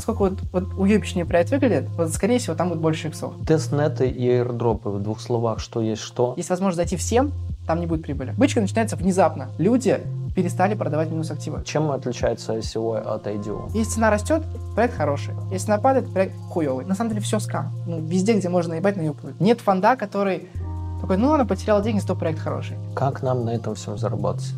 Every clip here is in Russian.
насколько вот, вот уебищнее проект выглядит, вот, скорее всего, там будет больше иксов. Тестнеты и airdropы в двух словах, что есть что? Есть возможность зайти всем, там не будет прибыли. Бычка начинается внезапно. Люди перестали продавать минус активы. Чем отличается ICO от IDO? Если цена растет, проект хороший. Если цена падает, проект хуевый. На самом деле все скам. Ну, везде, где можно наебать, на наебывают. Нет фонда, который такой, ну, она потеряла деньги, зато проект хороший. Как нам на этом всем зарабатывать?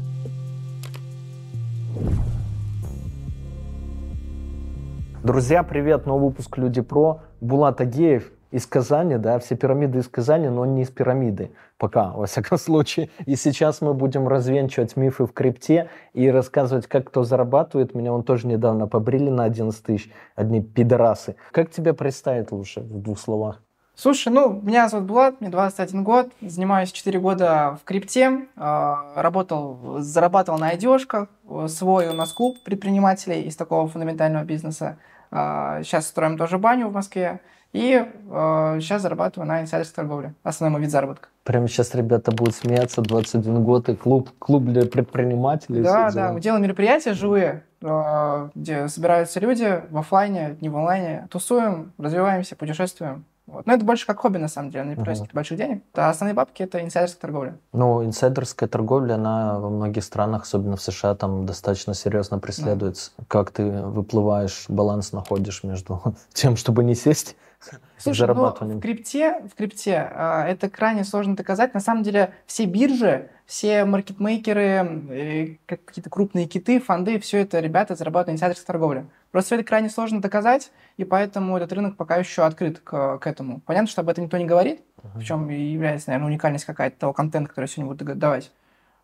Друзья, привет! Новый выпуск Люди Про. Булат Агеев из Казани, да, все пирамиды из Казани, но не из пирамиды, пока, во всяком случае. И сейчас мы будем развенчивать мифы в крипте и рассказывать, как кто зарабатывает. Меня он тоже недавно побрили на 11 тысяч, одни пидорасы. Как тебя представить лучше в двух словах? Слушай, ну, меня зовут Булат, мне 21 год, занимаюсь 4 года в крипте, э, работал, зарабатывал на одежках, свой у нас клуб предпринимателей из такого фундаментального бизнеса. Э, сейчас строим тоже баню в Москве. И э, сейчас зарабатываю на инсайдерской торговле. Основной мой вид заработка. Прямо сейчас ребята будут смеяться, 21 год, и клуб, клуб для предпринимателей. Да, да, мы делаем мероприятия живые, э, где собираются люди в офлайне, не в онлайне, тусуем, развиваемся, путешествуем. Вот. Но это больше как хобби, на самом деле, не приносит uh-huh. больших денег. А основные бабки — это инсайдерская торговля. Ну, инсайдерская торговля, она во многих странах, особенно в США, там достаточно серьезно преследуется. Uh-huh. Как ты выплываешь, баланс находишь между тем, чтобы не сесть, Слушай, ну, в крипте, в крипте э, это крайне сложно доказать. На самом деле все биржи, все маркетмейкеры, э, какие-то крупные киты, фонды, все это ребята зарабатывают на инсайдерской торговле. Просто это крайне сложно доказать, и поэтому этот рынок пока еще открыт к, к этому. Понятно, что об этом никто не говорит, uh-huh. в чем и является, наверное, уникальность какая-то того контента, который сегодня буду давать.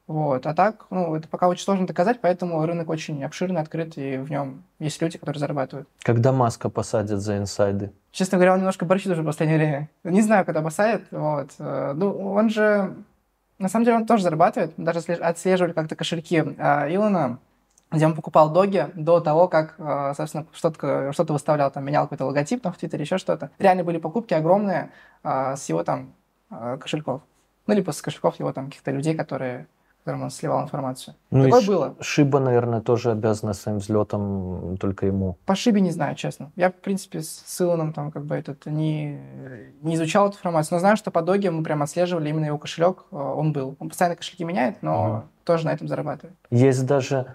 Вот. А так, ну, это пока очень сложно доказать, поэтому рынок очень обширный, открыт, и в нем есть люди, которые зарабатывают. Когда Маска посадят за инсайды? Честно говоря, он немножко борщит уже в последнее время. Не знаю, когда посадят. Вот. Э, ну, он же... На самом деле он тоже зарабатывает. Даже отслеживали как-то кошельки а, Илона, где он покупал доги до того, как, э, собственно, что-то что выставлял, там, менял какой-то логотип там, в Твиттере, еще что-то. Реально были покупки огромные а, с его там кошельков. Ну, либо с кошельков его там каких-то людей, которые которым он сливал информацию. Ну, Такое было. Шиба, наверное, тоже обязана своим взлетом только ему. По Шибе не знаю, честно. Я, в принципе, с Илоном там как бы этот не, не изучал эту информацию, но знаю, что по Доге мы прям отслеживали именно его кошелек, э, он был. Он постоянно кошельки меняет, но угу. тоже на этом зарабатывает. Есть даже э,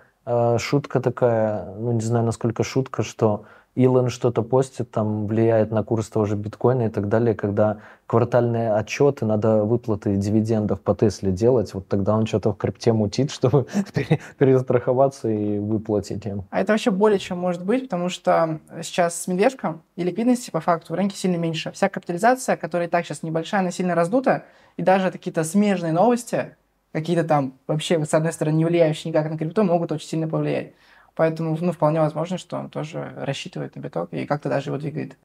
шутка такая, ну не знаю, насколько шутка, что Илон что-то постит, там влияет на курс того же биткоина и так далее, когда квартальные отчеты, надо выплаты дивидендов по Тесле делать, вот тогда он что-то в крипте мутит, чтобы перестраховаться и выплатить им. А это вообще более чем может быть, потому что сейчас с медвежком и ликвидности по факту в рынке сильно меньше. Вся капитализация, которая и так сейчас небольшая, она сильно раздута, и даже какие-то смежные новости, какие-то там вообще, с одной стороны, не влияющие никак на крипту, могут очень сильно повлиять. Поэтому ну, вполне возможно, что он тоже рассчитывает на биток и как-то даже его двигает.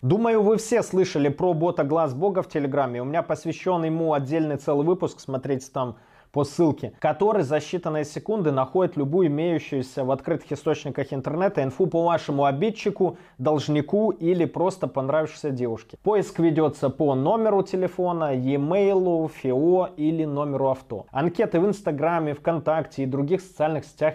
Думаю, вы все слышали про бота Глаз Бога в Телеграме. У меня посвящен ему отдельный целый выпуск. Смотрите там по ссылке, который за считанные секунды находит любую имеющуюся в открытых источниках интернета инфу по вашему обидчику, должнику или просто понравившейся девушке. Поиск ведется по номеру телефона, e-mail, ФИО или номеру авто. Анкеты в Инстаграме, ВКонтакте и других социальных сетях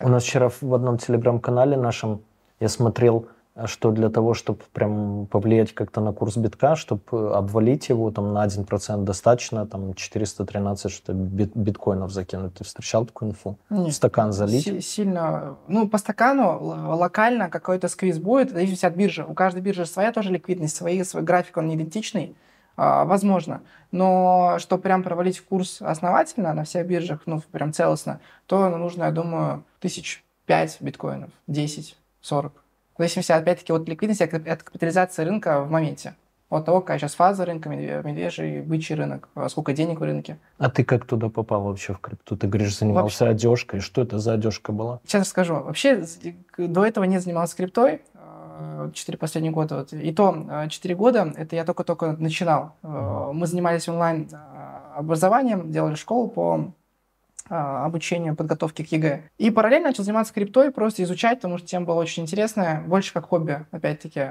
У нас вчера в одном телеграм-канале нашем я смотрел, что для того, чтобы прям повлиять как-то на курс битка, чтобы обвалить его там на 1% достаточно, там 413 что бит, биткоинов закинуть. Ты встречал такую инфу? Нет. Стакан залить? Сильно. Ну, по стакану локально какой-то сквиз будет, зависит от биржи. У каждой биржи своя тоже ликвидность, свои, свой график, он не идентичный. А, возможно. Но что прям провалить курс основательно на всех биржах, ну, прям целостно, то нужно, я думаю, тысяч пять биткоинов, 10, 40. В зависимости, опять-таки, от ликвидности, от капитализации рынка в моменте. от того, какая сейчас фаза рынка, медвежий, бычий рынок, а сколько денег в рынке. А ты как туда попал вообще в крипту? Ты говоришь, занимался вообще... одежкой. Что это за одежка была? Сейчас расскажу. Вообще до этого не занимался криптой. 4 последних года. Вот. И то 4 года, это я только-только начинал. Мы занимались онлайн образованием, делали школу по обучению, подготовки к ЕГЭ. И параллельно начал заниматься криптой, просто изучать, потому что тема была очень интересная, больше как хобби, опять-таки.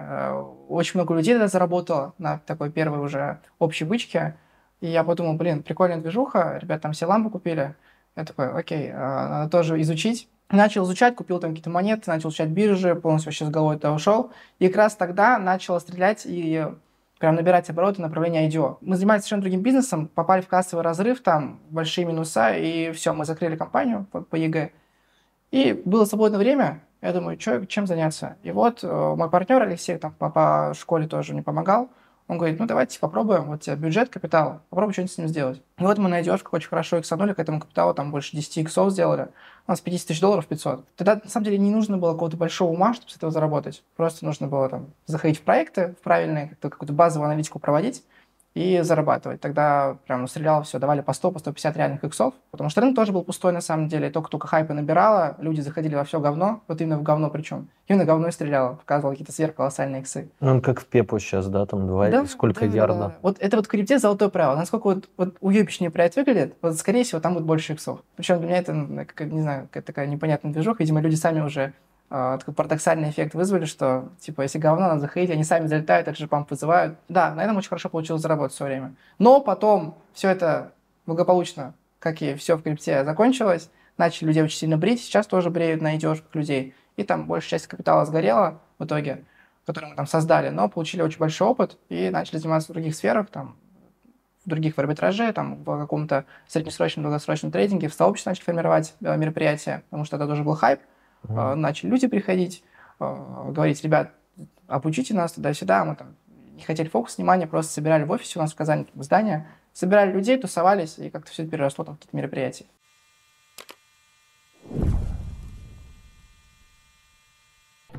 Очень много людей тогда заработало на такой первой уже общей бычке. И я подумал, блин, прикольная движуха, ребята там все ламбы купили. Я такой, окей, надо тоже изучить. Начал изучать, купил там какие-то монеты, начал изучать биржи, полностью вообще с головой туда ушел. И как раз тогда начал стрелять и прям набирать обороты направления IDO. Мы занимались совершенно другим бизнесом, попали в кассовый разрыв, там большие минуса, и все, мы закрыли компанию по, по ЕГЭ. И было свободное время, я думаю, что, чем заняться. И вот э, мой партнер Алексей там по, по школе тоже мне помогал. Он говорит, ну давайте попробуем, вот тебе бюджет капитала, попробуй что-нибудь с ним сделать. И вот мы на идешках очень хорошо иксанули к этому капиталу, там больше 10 иксов сделали. У нас 50 тысяч долларов 500. Тогда, на самом деле, не нужно было какого-то большого ума, чтобы с этого заработать. Просто нужно было там заходить в проекты, в правильные, как-то какую-то базовую аналитику проводить, и зарабатывать. Тогда прям ну, стрелял все, давали по 100, по 150 реальных иксов, потому что рынок тоже был пустой на самом деле, только-только хайпа набирало, люди заходили во все говно, вот именно в говно причем. Именно говно и стреляло, показывало какие-то сверхколоссальные иксы. Ну, он как в Пепу сейчас, да, там два, да, сколько да, ярдов. Да, да. Вот это вот в крипте золотое правило. Насколько вот, вот уебищнее проект выглядит, вот скорее всего там будет больше иксов. Причем для меня это, не знаю, какая-то такая непонятная движуха, видимо, люди сами уже Uh, такой парадоксальный эффект вызвали, что, типа, если говно надо заходить, они сами залетают, так же памп вызывают. Да, на этом очень хорошо получилось заработать все время. Но потом все это благополучно, как и все в крипте, закончилось. Начали людей очень сильно брить, сейчас тоже бреют на идешках людей. И там большая часть капитала сгорела в итоге, который мы там создали, но получили очень большой опыт и начали заниматься в других сферах, там, в других в арбитраже, там, в каком-то среднесрочном, долгосрочном трейдинге, в сообществе начали формировать э, мероприятия, потому что это тоже был хайп. Mm-hmm. Начали люди приходить, а, говорить, ребят, обучите нас туда-сюда. Мы там не хотели фокус внимания, просто собирали в офисе у нас в Казани здание, собирали людей, тусовались, и как-то все переросло там в какие-то мероприятия.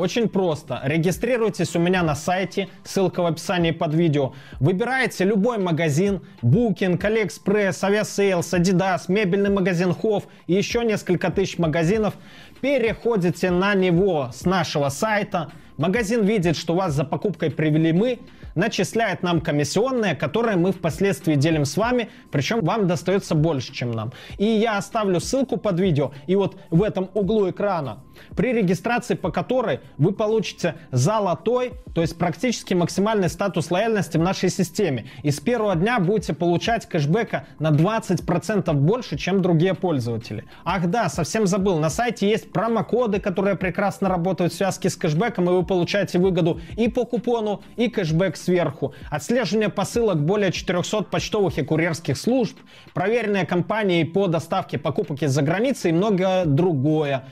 Очень просто. Регистрируйтесь у меня на сайте, ссылка в описании под видео. Выбираете любой магазин, Booking, AliExpress, Aviasales, Adidas, мебельный магазин Hof и еще несколько тысяч магазинов. Переходите на него с нашего сайта. Магазин видит, что вас за покупкой привели мы, начисляет нам комиссионные, которые мы впоследствии делим с вами, причем вам достается больше, чем нам. И я оставлю ссылку под видео, и вот в этом углу экрана, при регистрации по которой вы получите золотой, то есть практически максимальный статус лояльности в нашей системе. И с первого дня будете получать кэшбэка на 20% больше, чем другие пользователи. Ах да, совсем забыл, на сайте есть промокоды, которые прекрасно работают в связке с кэшбэком, и вы получаете выгоду и по купону, и кэшбэк сверху, отслеживание посылок более 400 почтовых и курьерских служб, проверенные компании по доставке покупок из-за границы и многое другое.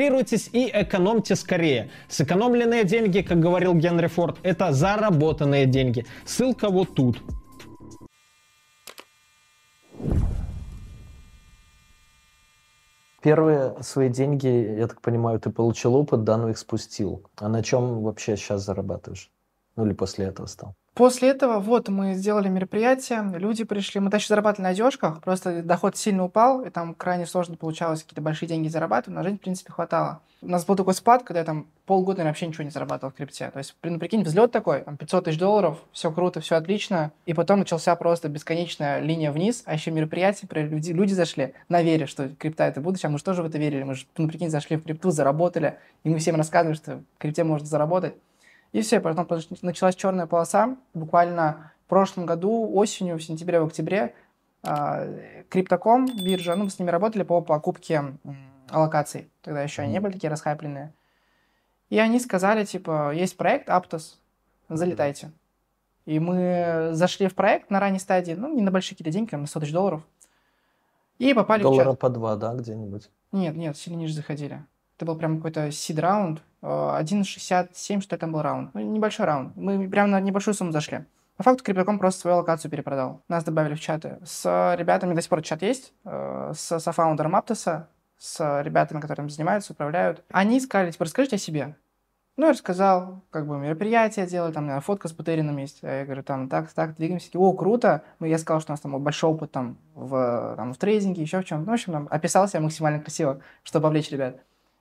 Регистрируйтесь и экономьте скорее. Сэкономленные деньги, как говорил Генри Форд, это заработанные деньги. Ссылка вот тут. Первые свои деньги, я так понимаю, ты получил опыт, да, но их спустил. А на чем вообще сейчас зарабатываешь? Ну или после этого стал? После этого вот мы сделали мероприятие, люди пришли, мы дальше зарабатывали на одежках, просто доход сильно упал, и там крайне сложно получалось какие-то большие деньги зарабатывать, но жизнь, в принципе, хватало. У нас был такой спад, когда я там полгода наверное, вообще ничего не зарабатывал в крипте. То есть, ну, прикинь, взлет такой, там 500 тысяч долларов, все круто, все отлично, и потом начался просто бесконечная линия вниз, а еще мероприятие, люди, люди зашли на вере, что крипта это будущее, а мы же тоже в это верили, мы же, ну, прикинь, зашли в крипту, заработали, и мы всем рассказывали, что в крипте можно заработать. И все, потом началась черная полоса. Буквально в прошлом году, осенью, в сентябре, в октябре, Криптоком, биржа, ну, мы с ними работали по покупке аллокаций. Тогда еще они не были такие расхайпленные. И они сказали, типа, есть проект Aptos, залетайте. И мы зашли в проект на ранней стадии, ну, не на большие какие-то деньги, на 100 тысяч долларов. И попали Доллара в чат. по два, да, где-нибудь? Нет, нет, сильно ниже заходили. Это был прям какой-то сид-раунд. 1.67, что ли, там был раунд. Ну, небольшой раунд. Мы прям на небольшую сумму зашли. По факту Криптоком просто свою локацию перепродал. Нас добавили в чаты. С ребятами до сих пор чат есть. э, С софаундером Аптоса, с ребятами, которыми занимаются, управляют. Они сказали, типа, расскажите о себе. Ну, я рассказал, как бы мероприятие делаю, там, наверное, фотка с Бутерином есть. Я говорю, там, так, так, двигаемся. О, круто. Ну, я сказал, что у нас там большой опыт там в, там, в трейдинге, еще в чем. Ну, в общем, там, описал себя максимально красиво, чтобы повлечь ребят.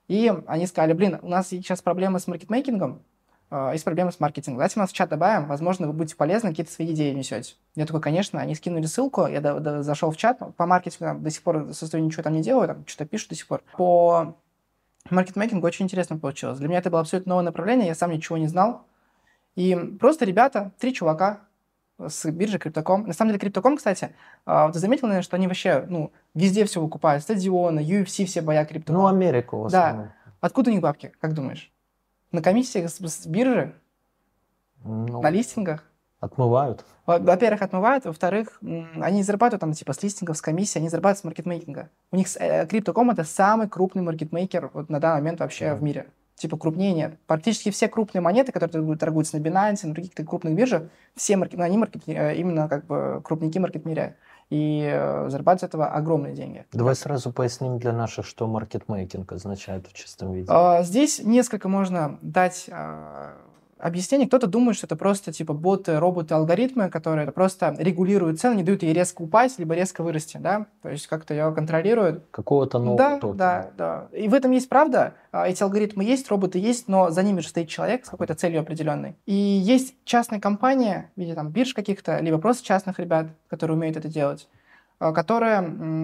И они сказали, блин, у нас сейчас проблемы с маркетмейкингом, э, есть проблемы с маркетингом. Давайте нас в чат добавим, возможно, вы будете полезны, какие-то свои идеи несете. Я такой, конечно, они скинули ссылку, я до- до- зашел в чат, по маркетингу там, до сих пор состою ничего там не делаю, там что-то пишу до сих пор. По маркетмейкингу очень интересно получилось. Для меня это было абсолютно новое направление, я сам ничего не знал. И просто ребята, три чувака с биржи Криптоком. На самом деле Криптоком, кстати, а, ты заметил, наверное, что они вообще, ну, везде все выкупают. Стадионы, UFC все боя Криптоком. Ну, Америку в Да. основном. Откуда у них бабки, как думаешь? На комиссиях с, с биржи, Ну, на листингах? отмывают. Во- Во-первых, отмывают, во-вторых, они не зарабатывают там типа с листингов, с комиссии, они зарабатывают с маркетмейкинга. У них э, Crypto.com это самый крупный маркетмейкер вот на данный момент вообще Мгм. в мире. Типа крупнее нет. Практически все крупные монеты, которые торгуют- торгуются на Binance, на других крупных биржах, все маркет, ну, они маркет, э, именно как бы крупники маркетмеря. И э, зарабатывают с этого огромные деньги. Давай сразу поясним для наших, что маркетмейкинг означает в чистом виде. А, Здесь несколько можно дать а, объяснений. Кто-то думает, что это просто типа боты, роботы, алгоритмы, которые просто регулируют цены, не дают ей резко упасть, либо резко вырасти, да, то есть как-то ее контролируют. Какого-то нового да, токена. да, да. И в этом есть правда. А, Эти алгоритмы есть, роботы есть, но за ними же стоит человек с какой-то целью определенной. И есть частные компании, в виде там бирж каких-то, либо просто частных ребят, которые умеют это делать, а, которые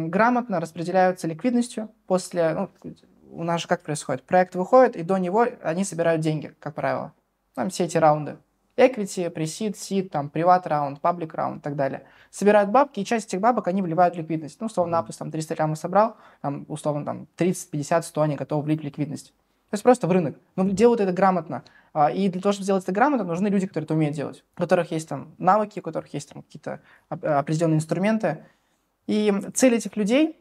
грамотно распределяются ликвидностью после... Ну, у нас же как происходит? Проект выходит, и до него они собирают деньги, как правило. Там все эти раунды. Equity, пресид, сид, там, приват раунд, паблик раунд и так далее. Собирают бабки, и часть этих бабок они вливают в ликвидность. Ну, условно, Aptos там 300 лямов собрал, там, условно, там 30, 50, 100 они готовы влить в ликвидность. То есть просто в рынок. Но делают это грамотно. А, И для того, чтобы сделать это грамотно, нужны люди, которые это умеют делать. У которых есть там навыки, у которых есть там какие-то оп- определенные инструменты. И цель этих людей,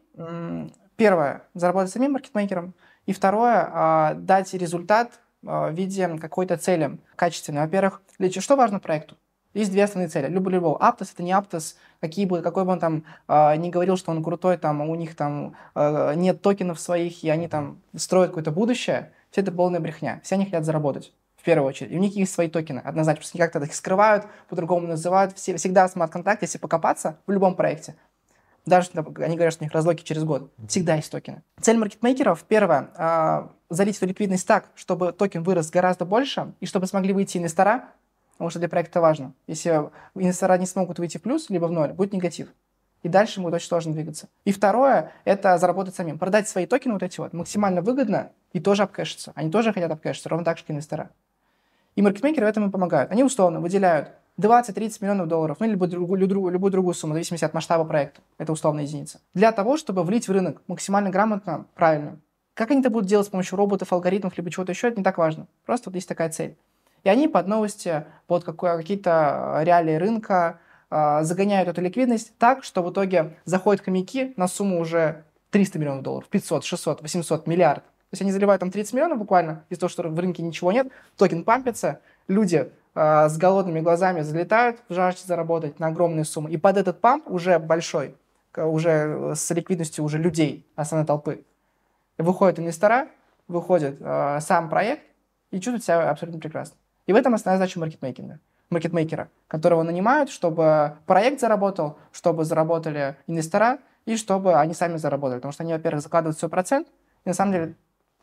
первое, заработать самим маркетмейкером, и второе, а, дать результат в виде какой-то цели качественной. Во-первых, для чего- что важно проекту? Есть две основные цели. Любой любого. Аптос это не Аптос, какие бы, какой бы он там а, не говорил, что он крутой, там у них там а, нет токенов своих, и они там строят какое-то будущее. Все это полная брехня. Все они хотят заработать. В первую очередь. И у них есть свои токены, однозначно. Просто как-то их скрывают, по-другому называют. Все, всегда смарт-контракт, если покопаться в любом проекте, даже они говорят, что у них разлоки через год. Всегда есть токены. Цель маркетмейкеров, первое, а, залить эту ликвидность так, чтобы токен вырос гораздо больше, и чтобы смогли выйти инвестора, потому что для проекта важно. Если инвестора не смогут выйти в плюс, либо в ноль, будет негатив. И дальше будет очень сложно двигаться. И второе, это заработать самим. Продать свои токены вот эти вот максимально выгодно и тоже обкэшиться. Они тоже хотят обкэшиться, ровно так же, как инвестора. И маркетмейкеры в этом и помогают. Они условно выделяют 20-30 миллионов долларов, ну, либо другую, любую, любую другую сумму, в зависимости от масштаба проекта. Это условная единица. Для того, чтобы влить в рынок максимально грамотно, правильно. Как они это будут делать с помощью роботов, алгоритмов, либо чего-то еще, это не так важно. Просто вот есть такая цель. И они под новости, под какие-то реалии рынка а, загоняют эту ликвидность так, что в итоге заходят хомяки на сумму уже 300 миллионов долларов, 500, 600, 800, миллиард. То есть они заливают там 30 миллионов буквально из-за того, что в рынке ничего нет, токен пампится, люди а, с голодными глазами залетают в жажде заработать на огромные суммы. И под этот памп уже большой, уже с ликвидностью уже людей, основной толпы, выходят инвестора, выходит а, сам проект и чувствует себя абсолютно прекрасно. И в этом основная задача маркетмейкинга маркетмейкера, которого нанимают, чтобы проект заработал, чтобы заработали инвестора и чтобы они сами заработали. Потому что они, во-первых, закладывают свой процент, и на самом деле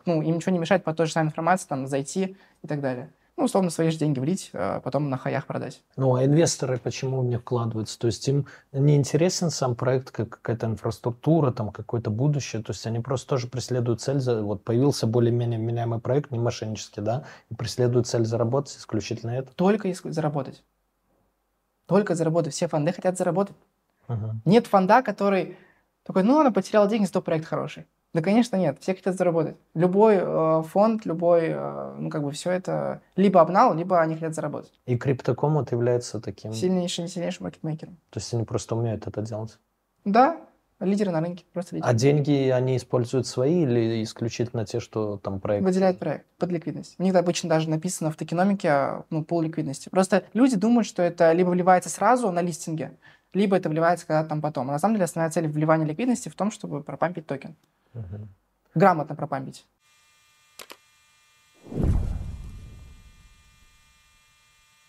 ну, им ничего не мешает по той же самой информации там, зайти и так далее. Ну, условно, свои же деньги влить, а потом на хаях продать. Ну, а инвесторы почему в них вкладываются? То есть им не интересен сам проект, как какая-то инфраструктура, там какое-то будущее. То есть они просто тоже преследуют цель, за- вот появился более-менее меняемый проект, не мошеннический, да, и преследуют цель заработать исключительно это. Только если заработать. Только заработать. Все фонды хотят заработать. Мгм. Нет фонда, который такой, ну ладно, потерял деньги, зато проект хороший. Да, конечно, нет. Все хотят заработать. Любой э, фонд, любой, э, ну, как бы все это либо обнал, либо они хотят заработать. И криптокоммут является таким... Сильнейшим, сильнейшим маркетмейкером. То есть они просто умеют это делать? Да, лидеры на рынке, просто лидеры. А деньги они используют свои или исключительно те, что там проект? Выделяют проект под ликвидность. У них обычно даже написано в токеномике ну, пол ликвидности. Просто люди думают, что это либо вливается сразу на листинге, либо это вливается когда-то там потом. А на самом деле основная цель вливания ликвидности в том, чтобы пропампить токен. Угу. Грамотно пропампить.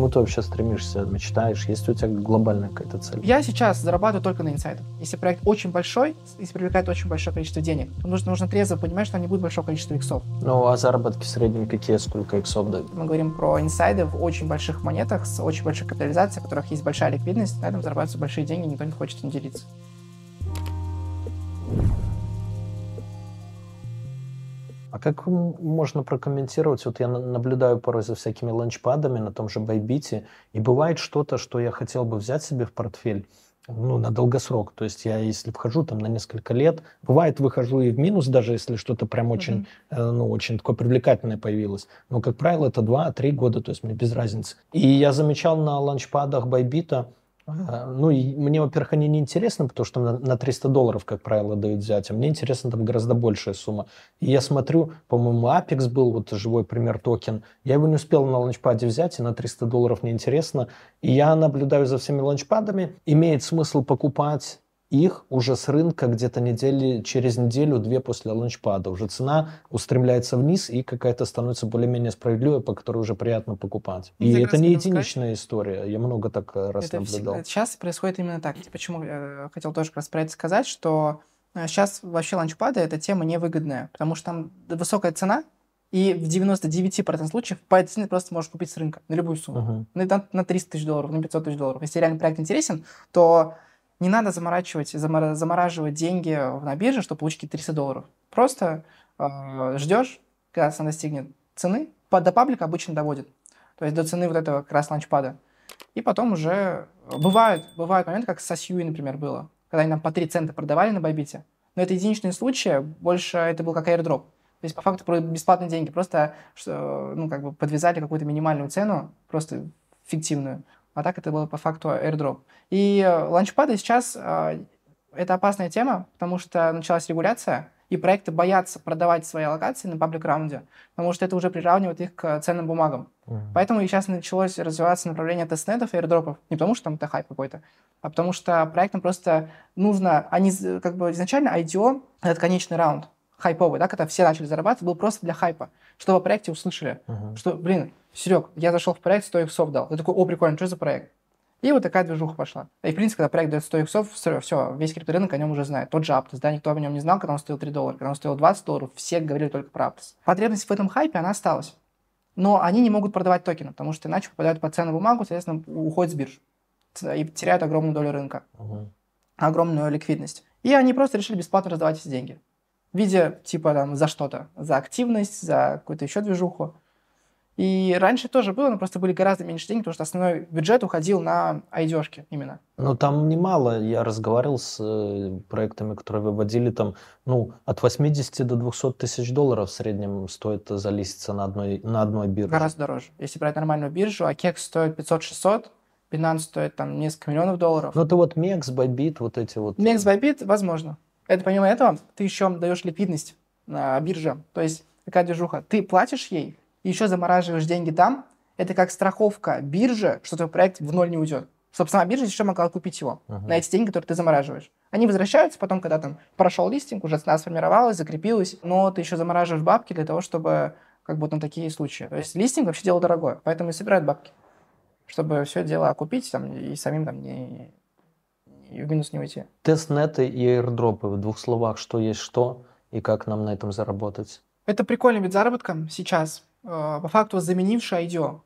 Чему ты вообще стремишься, мечтаешь? Есть у тебя глобальная какая-то цель? Я сейчас зарабатываю только на инсайдах. Если проект очень большой, если привлекает очень большое количество денег, то нужно, нужно трезво понимать, что не будет большого количества иксов. Ну, а заработки в среднем какие? Сколько иксов дают? Мы говорим про инсайды в очень больших монетах с очень большой капитализацией, в которых есть большая ликвидность, на этом зарабатываются большие деньги, никто не хочет им делиться. А как можно прокомментировать? Вот я наблюдаю порой за всякими ланчпадами на том же Байбите, и бывает что-то, что я хотел бы взять себе в портфель, ну, на долгосрок. То есть я, если вхожу там на несколько лет, бывает, выхожу и в минус, даже если что-то прям очень, mm-hmm. ну, очень такое привлекательное появилось. Но, как правило, это 2-3 года, то есть мне без разницы. И я замечал на ланчпадах Байбита, ну, и мне, во-первых, они не интересны, потому что на, на 300 долларов, как правило, дают взять, а мне интересна там гораздо большая сумма. И я смотрю, по-моему, Apex был, вот живой пример токен, я его не успел на ланчпаде взять, и на 300 долларов мне интересно. И я наблюдаю за всеми ланчпадами, имеет смысл покупать их уже с рынка где-то недели, через неделю-две после ланчпада. Уже цена устремляется вниз и какая-то становится более-менее справедливой, по которой уже приятно покупать. И это не единичная сказать. история. Я много так э, раз это наблюдал. Все, сейчас происходит именно так. Почему я хотел тоже как раз про это сказать, что сейчас э, вообще ланчпады это тема невыгодная, потому что там высокая цена, И в 99% случаев по этой цене просто можешь купить с рынка на любую сумму. Uh-huh. На, на 300 тысяч долларов, на 500 тысяч долларов. Если реально проект интересен, то не надо заморачивать, замор, замораживать деньги на бирже, чтобы получить какие-то 300 долларов. Просто э, ждешь, когда цена достигнет цены. До паблика обычно доводит. То есть до цены вот этого как раз ланчпада. И потом уже бывают, бывают моменты, как с Сьюи, например, было. Когда они нам по 3 цента продавали на Байбите. Но это единичные случаи, больше это был как airdrop. То есть, по факту, бесплатные деньги. Просто, ну, как бы подвязали какую-то минимальную цену, просто фиктивную. А так это было по факту airdrop. И э, ланчпады сейчас э, это опасная тема, потому что началась регуляция, и проекты боятся продавать свои локации на паблик раунде, потому что это уже приравнивает их к ценным бумагам. Mm-hmm. Поэтому сейчас началось развиваться направление тестнетов и airdropов. Не потому что там это хайп какой-то, а потому что проектам просто нужно... Они как бы изначально IDO — это конечный раунд хайповый, да, когда все начали зарабатывать, был просто для хайпа, чтобы о проекте услышали, uh-huh. что, блин, Серег, я зашел в проект, 100 иксов дал. Я такой, о, прикольно, что за проект? И вот такая движуха пошла. И, в принципе, когда проект дает 100 иксов, все, все весь крипторынок о нем уже знает. Тот же Aptos, да, никто о нем не знал, когда он стоил 3 доллара. Когда он стоил 20 долларов, все говорили только про Aptos. Потребность в этом хайпе, она осталась. Но они не могут продавать токены, потому что иначе попадают под ценную бумагу, соответственно, уходят с бирж. И теряют огромную долю рынка. Uh-huh. Огромную ликвидность. И они просто решили бесплатно раздавать эти деньги в виде типа там за что-то, за активность, за какую-то еще движуху. И раньше тоже было, но просто были гораздо меньше денег, потому что основной бюджет уходил на айдешки именно. Ну, там немало. Я разговаривал с э, проектами, которые выводили там, ну, от 80 до 200 тысяч долларов в среднем стоит залиститься на одной, на одной бирже. Гораздо дороже. Если брать нормальную биржу, а кекс стоит 500-600, Binance стоит там несколько миллионов долларов. Ну, это вот MEX, Bybit, вот эти вот. MEX, Bybit, возможно. Это помимо этого ты еще даешь ликвидность на бирже. То есть такая движуха. Ты платишь ей, и еще замораживаешь деньги там. Это как страховка биржи, что твой проект в ноль не уйдет. Чтобы сама биржа еще могла купить его uh-huh. на эти деньги, которые ты замораживаешь. Они возвращаются потом, когда там прошел листинг, уже цена сформировалась, закрепилась, но ты еще замораживаешь бабки для того, чтобы как бы на такие случаи. То есть листинг вообще дело дорогое, поэтому и собирают бабки, чтобы все дело окупить там, и самим там не, и в минус не уйти. Тестнеты и airdropы. В двух словах, что есть что и как нам на этом заработать? Это прикольный вид заработка сейчас, по факту заменивший IDO.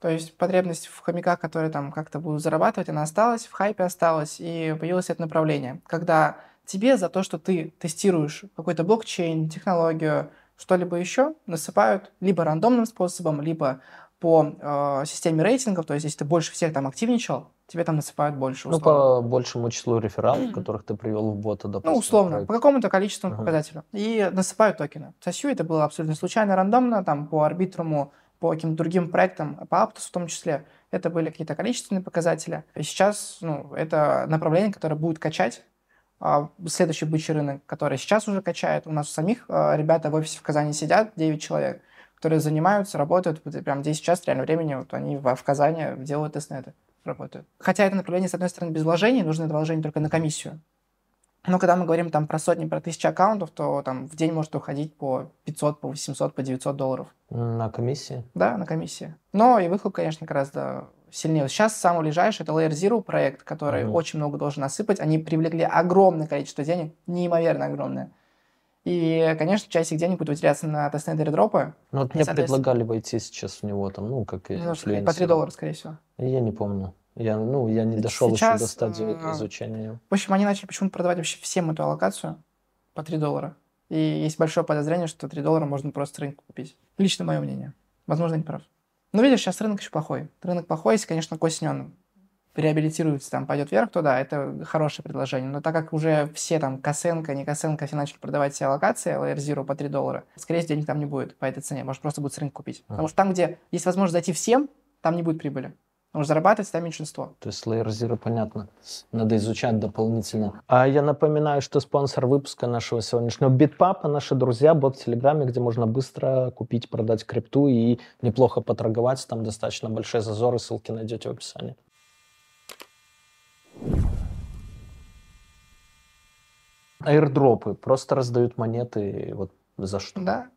То есть потребность в хомяках, которые там как-то будут зарабатывать, она осталась, в хайпе осталась, и появилось это направление. Когда тебе за то, что ты тестируешь какой-то блокчейн, технологию, что-либо еще, насыпают либо рандомным способом, либо по э, системе рейтингов, то есть если ты больше всех там активничал, тебе там насыпают больше. Условно. Ну, по большему числу рефералов, которых ты привел в бота, допустим. Ну, условно, по какому-то количеству uh-huh. показателю. И насыпают токены. Сосью это было абсолютно случайно, рандомно, там по арбитруму, по каким-то другим проектам, по Aptos в том числе, это были какие-то количественные показатели. И сейчас, ну, это направление, которое будет качать а, следующий бычий рынок, который сейчас уже качает. У нас у самих а, ребята в офисе в Казани сидят, 9 человек, которые занимаются, работают, прям здесь сейчас, в реальном времени, вот они в, в Казани делают тестнеты работают. Хотя это направление, с одной стороны, без вложений, нужно это вложение только на комиссию. Но когда мы говорим там про сотни, про тысячи аккаунтов, то там в день может уходить по 500, по 800, по 900 долларов. На комиссии? Да, на комиссии. Но и выхлоп, конечно, гораздо сильнее. Сейчас самый ближайший это Layer Zero проект, который mm-hmm. очень много должен насыпать. Они привлекли огромное количество денег, неимоверно огромное. И, конечно, часть их денег будет выделяться на testnet дропы. Ну, вот мне предлагали войти сейчас в него, там, ну, как и ну, По 3 доллара, скорее всего. Я не помню. Я, ну, я не дошел сейчас, еще до стадии изучения. В общем, они начали почему-то продавать вообще всем эту аллокацию по 3 доллара. И есть большое подозрение, что 3 доллара можно просто рынок купить. Лично мое мнение. Возможно, не прав. Но видишь, сейчас рынок еще плохой. Рынок плохой, если, конечно, к осени он реабилитируется, там пойдет вверх, то да, это хорошее предложение. Но так как уже все там Косенко, не Косенко, все начали продавать все аллокации Layer Zero по 3 доллара, скорее всего, денег там не будет по этой цене. Может, просто будет с рынка купить. Потому что там, где есть возможность зайти всем, там не будет прибыли. Потому что зарабатывать там меньшинство. То есть Layer Zero понятно. Надо изучать дополнительно. А я напоминаю, что спонсор выпуска нашего сегодняшнего Bitpap, наши друзья, бот в Телеграме, где можно быстро купить, продать крипту и неплохо поторговать. Там достаточно большие зазоры, ссылки найдете в описании. Аирдропы просто раздают монеты вот за что? Да,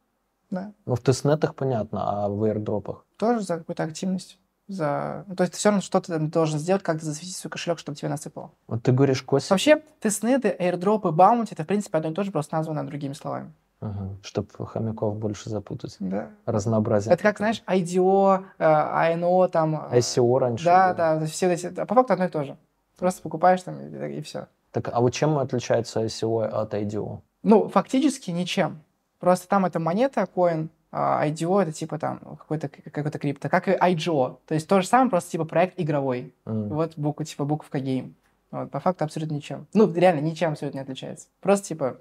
да. Ну, в тестнетах понятно, а в аирдропах? Тоже за какую-то активность. За... Ну, то есть ты все равно что-то там должен сделать, как-то засветить свой кошелек, чтобы тебе насыпало. Вот ты говоришь, Кося... Вообще, тестнеты, аирдропы, баунти, это, в принципе, одно и то же, просто названо другими словами. Угу. Чтобы хомяков больше запутать. Да. Разнообразие. Это как, знаешь, IDO, э, ANO, там... SEO раньше. Да, было. да, все эти... По факту одно и то же. Просто покупаешь там и, и все. Так, а вот чем отличается SEO от IDO? Ну, фактически ничем. Просто там это монета, коин, а IDO это типа там какой-то какой-то крипто, как и IGO. То есть то же самое, просто типа проект игровой. Mm. Вот буква, типа буковка гейм. Вот, по факту абсолютно ничем. Ну, реально, ничем абсолютно не отличается. Просто типа,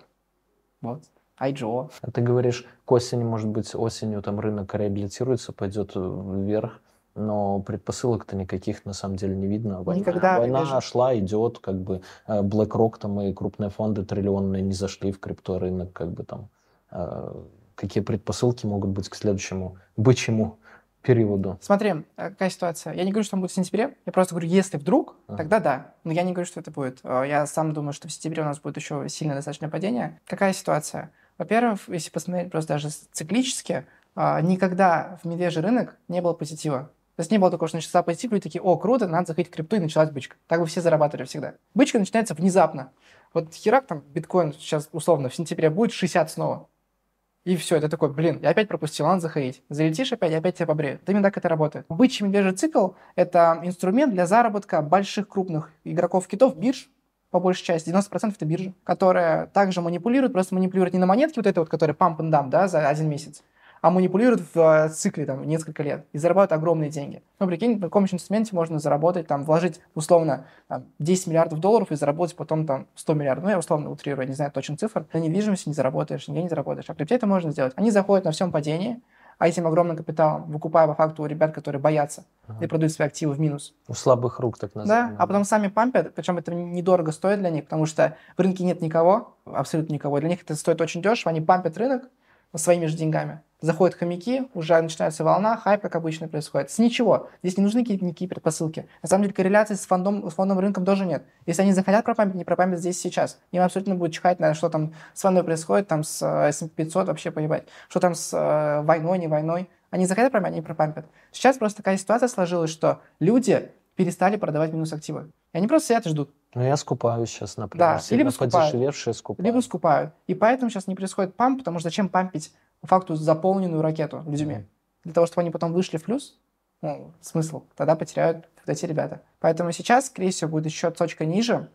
вот, IGO. А ты говоришь, к осени, может быть, осенью там рынок реабилитируется, пойдет вверх, но предпосылок-то никаких на самом деле не видно. Война, Никогда война даже... шла, идет, как бы э, BlackRock там и крупные фонды триллионные не зашли в крипторынок, как бы там э, какие предпосылки могут быть к следующему бычьему периоду? Смотри, э, какая ситуация. Я не говорю, что он будет в сентябре. Я просто говорю, если вдруг, ага. тогда да. Но я не говорю, что это будет. Я сам думаю, что в сентябре у нас будет еще сильное достаточное падение. Какая ситуация? Во-первых, если посмотреть просто даже циклически, никогда в медвежий рынок не было позитива. То есть не было такого, что начался позитив, люди такие, о, круто, надо заходить в крипту, и началась бычка. Так бы все зарабатывали всегда. Бычка начинается внезапно. Вот херак там биткоин сейчас условно в сентябре будет 60 снова. И все, это такой, блин, я опять пропустил, надо заходить. Залетишь опять, опять тебя побреют. Это именно так это работает. Бычий медвежий цикл – это инструмент для заработка больших крупных игроков китов, бирж, по большей части, 90% это биржа, которая также манипулирует, просто манипулирует не на монетке вот этой вот, которая pump and dump, да, за один месяц, а манипулируют в э, цикле там несколько лет и зарабатывают огромные деньги. Ну, прикинь, на каком инструменте можно заработать, там, вложить условно там, 10 миллиардов долларов и заработать потом там 100 миллиардов. Ну, я условно утрирую, я не знаю точно цифр. На недвижимости не заработаешь, нигде не заработаешь. А крипте это можно сделать. Они заходят на всем падении, а этим огромным капиталом, выкупая по факту у ребят, которые боятся ага. и продают свои активы в минус. У слабых рук, так называемых. Да, а потом сами пампят, причем это недорого стоит для них, потому что в рынке нет никого, абсолютно никого. Для них это стоит очень дешево, они пампят рынок своими же деньгами заходят хомяки, уже начинается волна, хайп, как обычно происходит. С ничего. Здесь не нужны какие-то никакие предпосылки. На самом деле корреляции с, фондом, с фондовым рынком тоже нет. Если они захотят пропампить, не пропампить здесь сейчас. Им абсолютно будет чихать на что там с фондой происходит, там с э, S&P 500 вообще поебать. Что там с э, войной, не войной. Они захотят пропампить, они пропампят. Сейчас просто такая ситуация сложилась, что люди перестали продавать минус активы. И они просто сидят и ждут. Ну, я скупаю сейчас, например. Да, либо скупают. скупают. Либо скупают. И поэтому сейчас не происходит памп, потому что зачем пампить факту заполненную ракету людьми. Для того, чтобы они потом вышли в плюс, ну, смысл, тогда потеряют вот эти ребята. Поэтому сейчас, скорее всего, будет еще точка ниже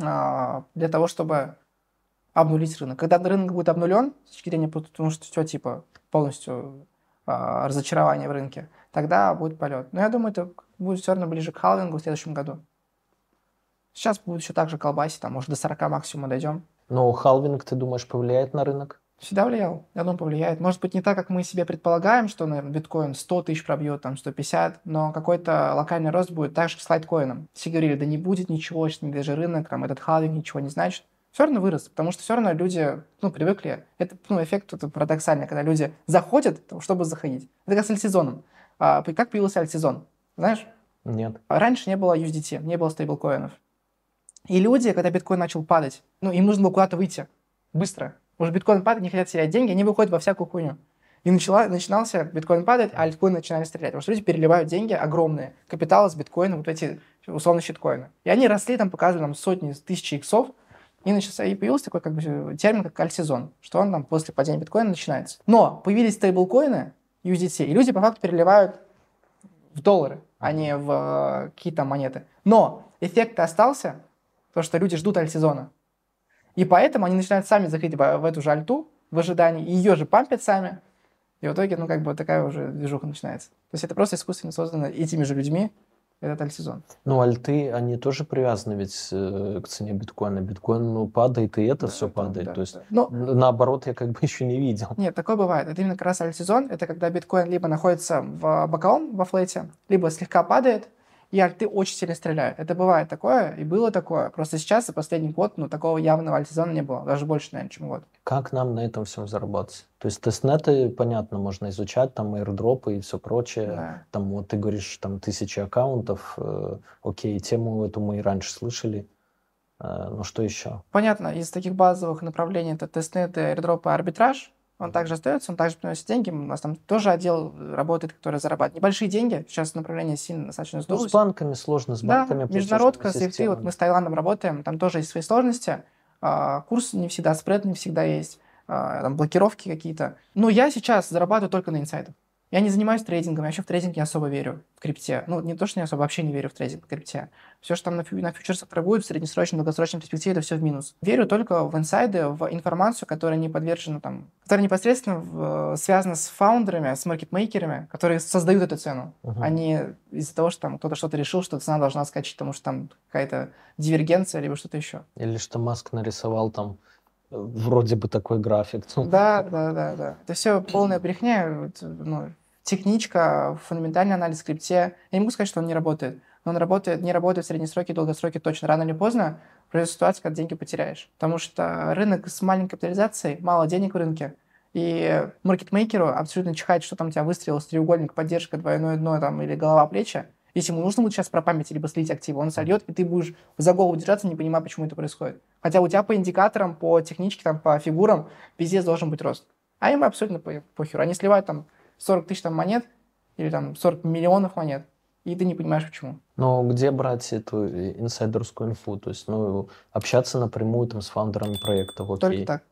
а, для того, чтобы обнулить рынок. Когда рынок будет обнулен, с точки зрения, потому что все типа полностью а, разочарование в рынке, тогда будет полет. Но я думаю, это будет все равно ближе к халвингу в следующем году. Сейчас будет еще так же колбасить, там, может, до 40 максимум дойдем. Но халвинг, ты думаешь, повлияет на рынок? Всегда влиял. Я думаю, повлияет. Может быть, не так, как мы себе предполагаем, что, наверное, биткоин 100 тысяч пробьет, там, 150, но какой-то локальный рост будет так же с лайткоином. Все говорили, да не будет ничего, что даже рынок, там, этот халвинг ничего не значит. Все равно вырос, потому что все равно люди, ну, привыкли. Это, ну, эффект это парадоксальный, когда люди заходят, чтобы заходить. Это как с альтсезоном. А, как появился альтсезон? Знаешь? Нет. Раньше не было USDT, не было стейблкоинов. И люди, когда биткоин начал падать, ну, им нужно было куда-то выйти. Быстро. Может, биткоин падает, не хотят терять деньги, они выходят во всякую хуйню. И начала, начинался биткоин падать, а альткоины начинали стрелять. Потому что люди переливают деньги огромные, капиталы с биткоина, вот эти условно щиткоины. И они росли, там показывали нам сотни, тысячи иксов, и, начался, и появился такой как бы, термин, как альтсезон, что он там после падения биткоина начинается. Но появились стейблкоины, USDT, и люди по факту переливают в доллары, а не в э, какие-то монеты. Но эффект остался, то, что люди ждут альтсезона. И поэтому они начинают сами заходить в, эту же альту в ожидании, и ее же пампят сами. И в итоге, ну, как бы такая уже движуха начинается. То есть это просто искусственно создано этими же людьми, этот альтсезон. Ну, альты, они тоже привязаны ведь э, к цене биткоина. Биткоин, ну, падает, и это да, все падает. Да, То есть, да. Но, наоборот, я как бы еще не видел. Нет, такое бывает. Это именно как раз альтсезон. Это когда биткоин либо находится в боковом, во флете, либо слегка падает, и альты очень сильно стреляют. Это бывает такое, и было такое. Просто сейчас, за последний год, ну, такого явного альтсезона не было. Даже больше, наверное, чем год. Как нам на этом всем заработать? То есть тестнеты, понятно, можно изучать, там airdropы и все прочее. Да. Там вот ты говоришь, там тысячи аккаунтов. Э, окей, тему эту мы и раньше слышали. Э, ну что еще? Понятно, из таких базовых направлений это тестнеты, airdropы, арбитраж. Он также остается, он также приносит деньги. У нас там тоже отдел работает, который зарабатывает небольшие деньги. Сейчас направление сильно достаточно сдулось. Ну, с банками сложно, с банками. Да, международка, свифты, вот мы с Таиландом работаем, там тоже есть свои сложности. А, курс не всегда, спред не всегда есть. а, там, блокировки какие-то. Но я сейчас зарабатываю только на инсайдах. Я не занимаюсь трейдингом, я еще в трейдинг не особо верю, в крипте. Ну, не то, что не особо, вообще не верю в трейдинг, в крипте. Все, что там на, фью, на фьючерсах торгуют, в среднесрочной, долгосрочной перспективе, это все в минус. Верю только в инсайды, в информацию, которая не подвержена там, которая непосредственно в, связана с фаундерами, с маркетмейкерами, которые создают эту цену, uh-huh. а не из-за того, что там кто-то что-то решил, что цена должна скачать, потому что там какая-то дивергенция, либо что-то еще. Или что Маск нарисовал там вроде бы такой график. Да, да, да, да. Это все полная брехня. Ну, техничка, фундаментальный анализ в скрипте. Я не могу сказать, что он не работает. Но он работает, не работает в долгие сроки точно. Рано или поздно произойдет ситуация, когда деньги потеряешь. Потому что рынок с маленькой капитализацией, мало денег в рынке. И маркетмейкеру абсолютно чихать, что там у тебя выстрелил с треугольник, поддержка, двойное дно там, или голова, плечи. Если ему нужно будет сейчас пропамять либо слить активы, он сольет, и ты будешь за голову держаться, не понимая, почему это происходит. Хотя у тебя по индикаторам, по техничке, там, по фигурам везде должен быть рост. А им абсолютно похер. Они сливают там 40 тысяч там, монет или там 40 миллионов монет, и ты не понимаешь, почему. Но где брать эту инсайдерскую инфу? То есть, ну, общаться напрямую там с фаундерами проекта. Вот Только так.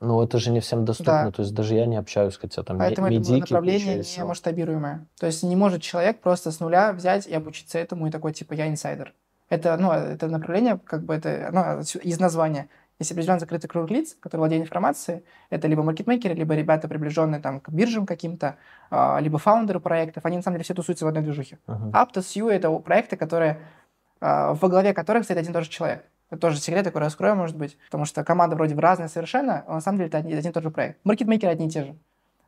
Но это же не всем доступно, да. то есть даже я не общаюсь, хотя там Поэтому медики, это направление не масштабируемое. То есть не может человек просто с нуля взять и обучиться этому и такой, типа, я инсайдер. Это, ну, это направление, как бы это, ну, из названия. Есть определенный закрытый круг лиц, которые владеют информацией. Это либо маркетмейкеры, либо ребята, приближенные там, к биржам каким-то, а, либо фаундеры проектов. Они, на самом деле, все тусуются в одной движухе. Uh-huh. Aptos, U — это проекты, которые, а, во главе которых стоит один и тот же человек. Это тоже секрет, такой раскрою, может быть, потому что команда вроде бы разная совершенно, но на самом деле это один, один и тот же проект. Маркетмейкеры одни и те же.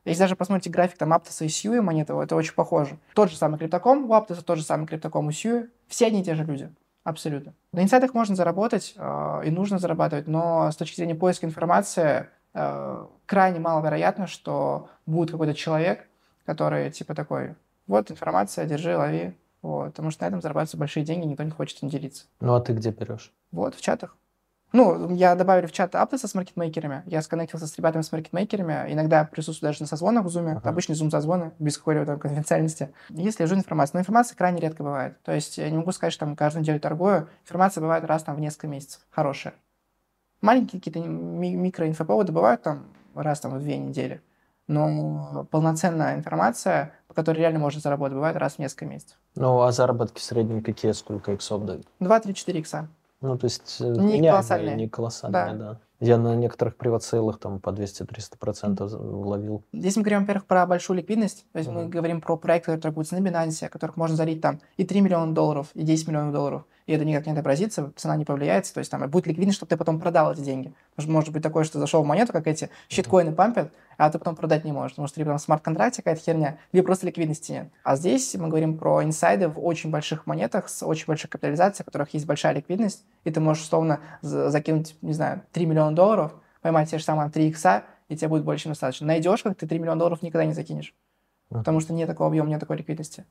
Если даже посмотрите график там Aptos и Sui монеты, это очень похоже. Тот же самый криптоком у Aptos, тот же самый криптоком у Sui. Все одни и те же люди. Абсолютно. На инсайтах можно заработать э, и нужно зарабатывать, но с точки зрения поиска информации э, крайне маловероятно, что будет какой-то человек, который типа такой, вот информация, держи, лови, вот, потому что на этом зарабатываются большие деньги, никто не хочет им делиться. Ну а ты где берешь? Вот, в чатах. Ну, я добавили в чат Аптеса с маркетмейкерами, я сконнектился с ребятами с маркетмейкерами, иногда присутствую даже на созвонах в Zoom, ага. обычный Zoom-созвоны, без какой-либо конфиденциальности. И слежу информацию. Но информация крайне редко бывает. То есть я не могу сказать, что там каждую неделю торгую. Информация бывает раз там в несколько месяцев. Хорошая. Маленькие какие-то ми- микроинфоповоды бывают там раз там в две недели. Но полноценная информация, по которой реально можно заработать, бывает раз в несколько месяцев. Ну, а заработки в среднем какие? Сколько иксов дают? 2-3-4 икса. Ну, то есть э, не колоссальные. Не колоссальные, да. да. Я на некоторых приват-сейлах там по 200-300% ловил. Здесь мы говорим, во-первых, про большую ликвидность. То есть uh-huh. мы говорим про проекты, которые торгуются на Binance, которых можно залить там и 3 миллиона долларов, и 10 миллионов долларов. И это никак не отобразится, цена не повлияется. То есть там будет ликвидность, чтобы ты потом продал эти деньги. Потому что может быть такое, что зашел в монету, как эти щиткоины пампят, а ты потом продать не можешь. Потому что либо там смарт-контракте какая-то херня, либо просто ликвидности нет. А здесь мы говорим про инсайды в очень больших монетах с очень большой капитализацией, в которых есть большая ликвидность, и ты можешь условно закинуть, не знаю, 3 миллиона долларов, поймать те же самые 3 икса, и тебе будет больше чем достаточно. Найдешь, как ты 3 миллиона долларов никогда не закинешь. Потому что нет такого объема, нет такой ликвидности.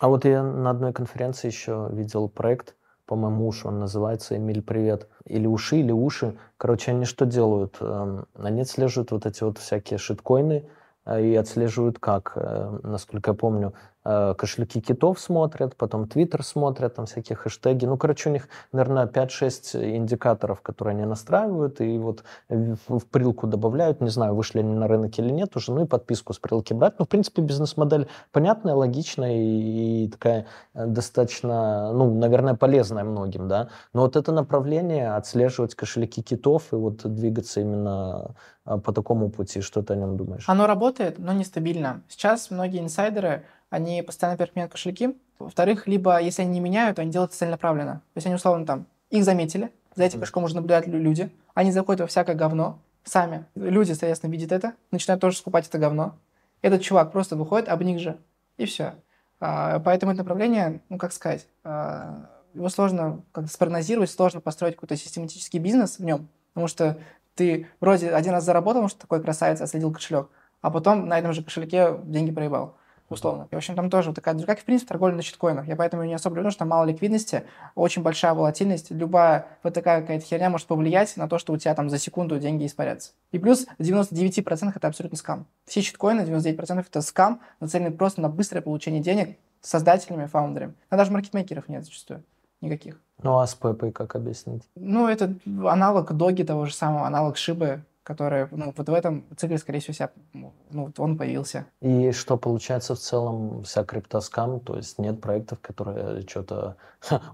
А вот я на одной конференции еще видел проект, по-моему, Уш он называется, Эмиль, привет. Или Уши, или Уши. Короче, они что делают? Эм, они отслеживают вот эти вот всякие шиткоины, э, и отслеживают как, э, насколько я помню, кошельки китов смотрят, потом Твиттер смотрят, там всякие хэштеги. Ну, короче, у них, наверное, 5-6 индикаторов, которые они настраивают, и вот в прилку добавляют, не знаю, вышли они на рынок или нет уже, ну и подписку с прилки брать. Ну, в принципе, бизнес-модель понятная, логичная и, и такая э, достаточно, ну, наверное, полезная многим, да. Но вот это направление, отслеживать кошельки китов и вот двигаться именно э, по такому пути, что ты о нем думаешь? Оно работает, но нестабильно. Сейчас многие инсайдеры они постоянно, во меняют кошельки. Во-вторых, либо если они не меняют, то они делают целенаправленно. То есть они, условно, там, их заметили, за этим кошельком можно наблюдать люди, они заходят во всякое говно сами. Люди, соответственно, видят это, начинают тоже скупать это говно. Этот чувак просто выходит об них же, и все. А, поэтому это направление, ну, как сказать, а, его сложно как спрогнозировать, сложно построить какой-то систематический бизнес в нем, потому что ты вроде один раз заработал, что такой красавец, отследил кошелек, а потом на этом же кошельке деньги проебал условно. И, в общем, там тоже вот такая, как, в принципе, торговля на щиткоинах. Я поэтому не особо люблю, что там мало ликвидности, очень большая волатильность. Любая вот такая какая-то херня может повлиять на то, что у тебя там за секунду деньги испарятся. И плюс в 99% это абсолютно скам. Все щиткоины, 99% это скам, нацеленный просто на быстрое получение денег создателями, фаундерами. А даже маркетмейкеров нет зачастую. Никаких. Ну а с Пепой как объяснить? Ну, это аналог Доги того же самого, аналог Шибы, который, ну, вот в этом цикле, скорее всего, себя, ну, вот он появился. И что получается в целом вся криптоскам, то есть нет проектов, которые что-то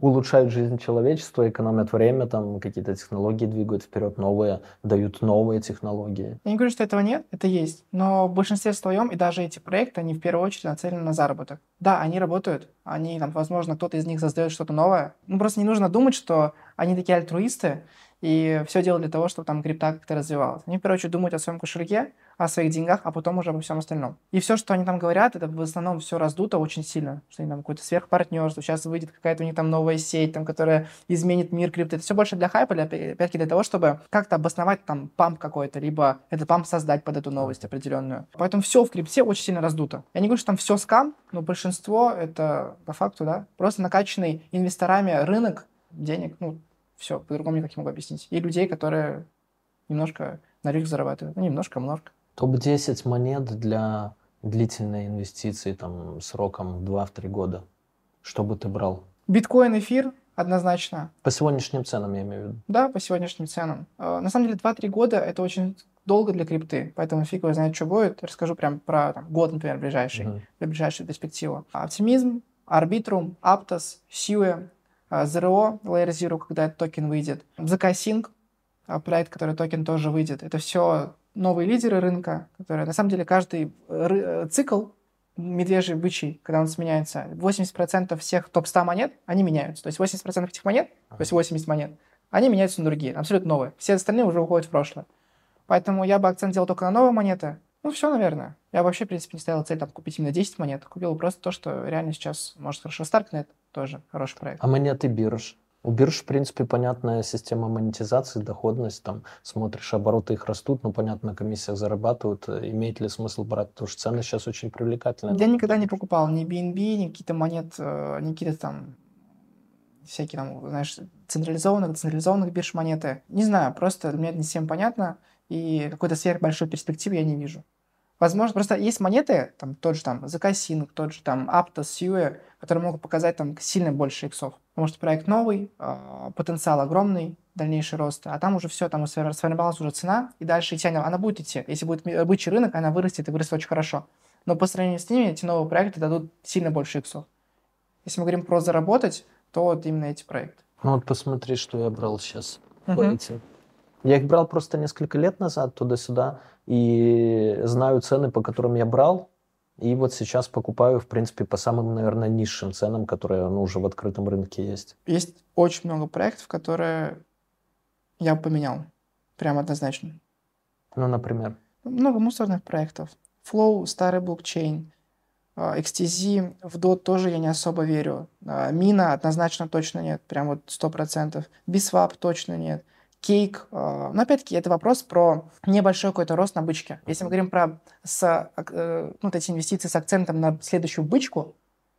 улучшают жизнь человечества, экономят время, там какие-то технологии двигают вперед, новые, дают новые технологии. Я не говорю, что этого нет, это есть, но в большинстве своем, и даже эти проекты, они в первую очередь нацелены на заработок. Да, они работают, они там, возможно, кто-то из них создает что-то новое. Ну, просто не нужно думать, что они такие альтруисты, и все делают для того, чтобы там крипта как-то развивалась. Они, в первую очередь, думают о своем кошельке, о своих деньгах, а потом уже обо всем остальном. И все, что они там говорят, это в основном все раздуто очень сильно, что они там какое-то сверхпартнерство, сейчас выйдет какая-то у них там новая сеть, там, которая изменит мир крипты. Это все больше для хайпа, для, опять-таки для того, чтобы как-то обосновать там памп какой-то, либо этот памп создать под эту новость определенную. Поэтому все в крипте очень сильно раздуто. Я не говорю, что там все скам, но большинство это по факту, да, просто накачанный инвесторами рынок денег, ну, все, по-другому никак не могу объяснить. И людей, которые немножко на риск зарабатывают. Ну, немножко, много. Топ-10 монет для длительной инвестиции там сроком 2-3 года. Что бы ты брал? Биткоин, эфир однозначно. По сегодняшним ценам, я имею в виду. Да, по сегодняшним ценам. А, на самом деле 2-3 года это очень долго для крипты, поэтому фиг его знает, что будет. Расскажу прям про там, год, например, ближайший, для ближайшую перспективу. Оптимизм, Арбитрум, Аптос, Сьюэ, ZRO, Layer Zero, когда этот токен выйдет, ZK а, проект, который токен тоже выйдет. Это все новые лидеры рынка, которые, на самом деле, каждый э, цикл медвежий, бычий, когда он сменяется, 80% всех топ-100 монет, они меняются. То есть 80% этих монет, то есть 80 монет, они меняются на другие, абсолютно новые. Все остальные уже уходят в прошлое. Поэтому я бы акцент делал только на новые монеты. Ну, все, наверное. Я вообще, в принципе, не ставил цель там, купить именно 10 монет. Купил просто то, что реально сейчас может хорошо. Starknet тоже хороший проект. А монеты бирж? У бирж, в принципе, понятная система монетизации, доходность, там смотришь, обороты их растут, но, понятно, на комиссиях зарабатывают. Имеет ли смысл брать? Потому что цены сейчас очень привлекательные. Я никогда не покупал ни BNB, ни какие-то монет, э, ни какие-то там всякие там, знаешь, централизованных, централизованных бирж монеты. Не знаю, просто мне это не всем понятно, и какой-то сверхбольшой перспективы я не вижу. Возможно, просто есть монеты, там тот же там Закасинг, тот же там Aptos, Sue, которые могут показать там сильно больше иксов. Потому что проект новый, э, потенциал огромный, дальнейший рост, а там уже все, там сформировалась уже цена, и дальше идти она, она будет идти. Если будет бычий рынок, она вырастет и вырастет очень хорошо. Но по сравнению с ними эти новые проекты дадут сильно больше иксов. Если мы говорим про заработать, то вот именно эти проекты. Ну вот посмотри, что я брал сейчас. Uh-huh. Я их брал просто несколько лет назад туда-сюда и знаю цены, по которым я брал, и вот сейчас покупаю, в принципе, по самым, наверное, низшим ценам, которые ну, уже в открытом рынке есть. Есть очень много проектов, которые я поменял. Прям однозначно. Ну, например? Много мусорных проектов. Flow, старый блокчейн. А, XTZ, в DOT тоже я не особо верю. Мина однозначно точно нет, прям вот 100%. Biswap точно нет кейк. Э, но опять-таки это вопрос про небольшой какой-то рост на бычке. Если мы говорим про с, ну, эти инвестиции с акцентом на следующую бычку,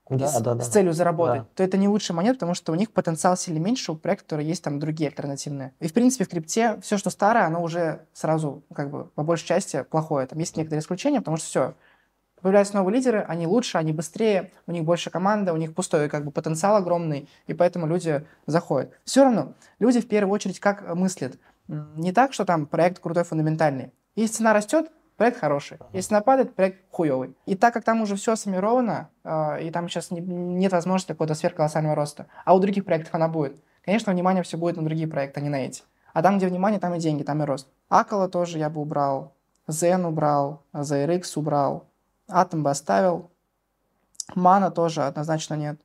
да, с, да, да, с целью заработать, да. то это не лучший монет, потому что у них потенциал сильно меньше, у проекта, которые есть там другие альтернативные. И в принципе в крипте все, что старое, оно уже сразу как бы по большей части плохое. Там есть некоторые исключения, потому что все, Появляются новые лидеры, они лучше, они быстрее, у них больше команда, у них пустой как бы потенциал огромный, и поэтому люди заходят. Все равно люди в первую очередь как мыслят? Не так, что там проект крутой, фундаментальный. Если цена растет, проект хороший. Если цена падает, проект хуевый. И так как там уже все сформировано, э, и там сейчас не, нет возможности какого-то сверхколоссального роста, а у других проектов она будет, конечно, внимание все будет на другие проекты, а не на эти. А там, где внимание, там и деньги, там и рост. Акала тоже я бы убрал, Zen убрал, ZRX убрал, Атом бы оставил. Мана тоже однозначно нет.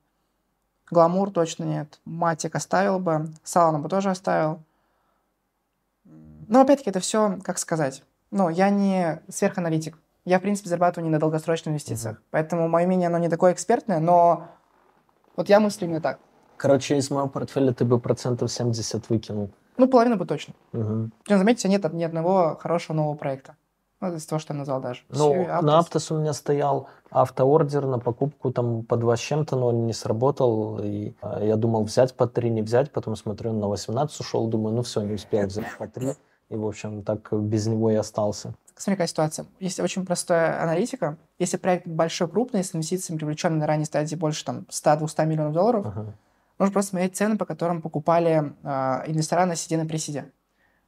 Гламур точно нет. Матик оставил бы. Салана бы тоже оставил. Но опять-таки это все, как сказать. Ну, я не сверханалитик. Я, в принципе, зарабатываю не на долгосрочных инвестициях. Uh-huh. Поэтому мое мнение, оно не такое экспертное, но вот я мыслю именно так. Короче, из моего портфеля ты бы процентов 70 выкинул. Ну, половину бы точно. Угу. Заметьте, нет ни одного хорошего нового проекта. Ну, из того, что я назвал даже. Ну, на Аптос у меня стоял автоордер на покупку там по 2 с чем-то, но он не сработал. И а, я думал взять по 3, не взять. Потом смотрю, на 18 ушел. Думаю, ну все, не успел взять по 3. И, в общем, так без него и остался. Смотри, какая ситуация. Есть очень простая аналитика. Если проект большой, крупный, с инвестициями, привлеченными на ранней стадии больше там 100-200 миллионов долларов, uh-huh. Можно просто смотреть цены, по которым покупали э, инвестора на сиде на пресиде.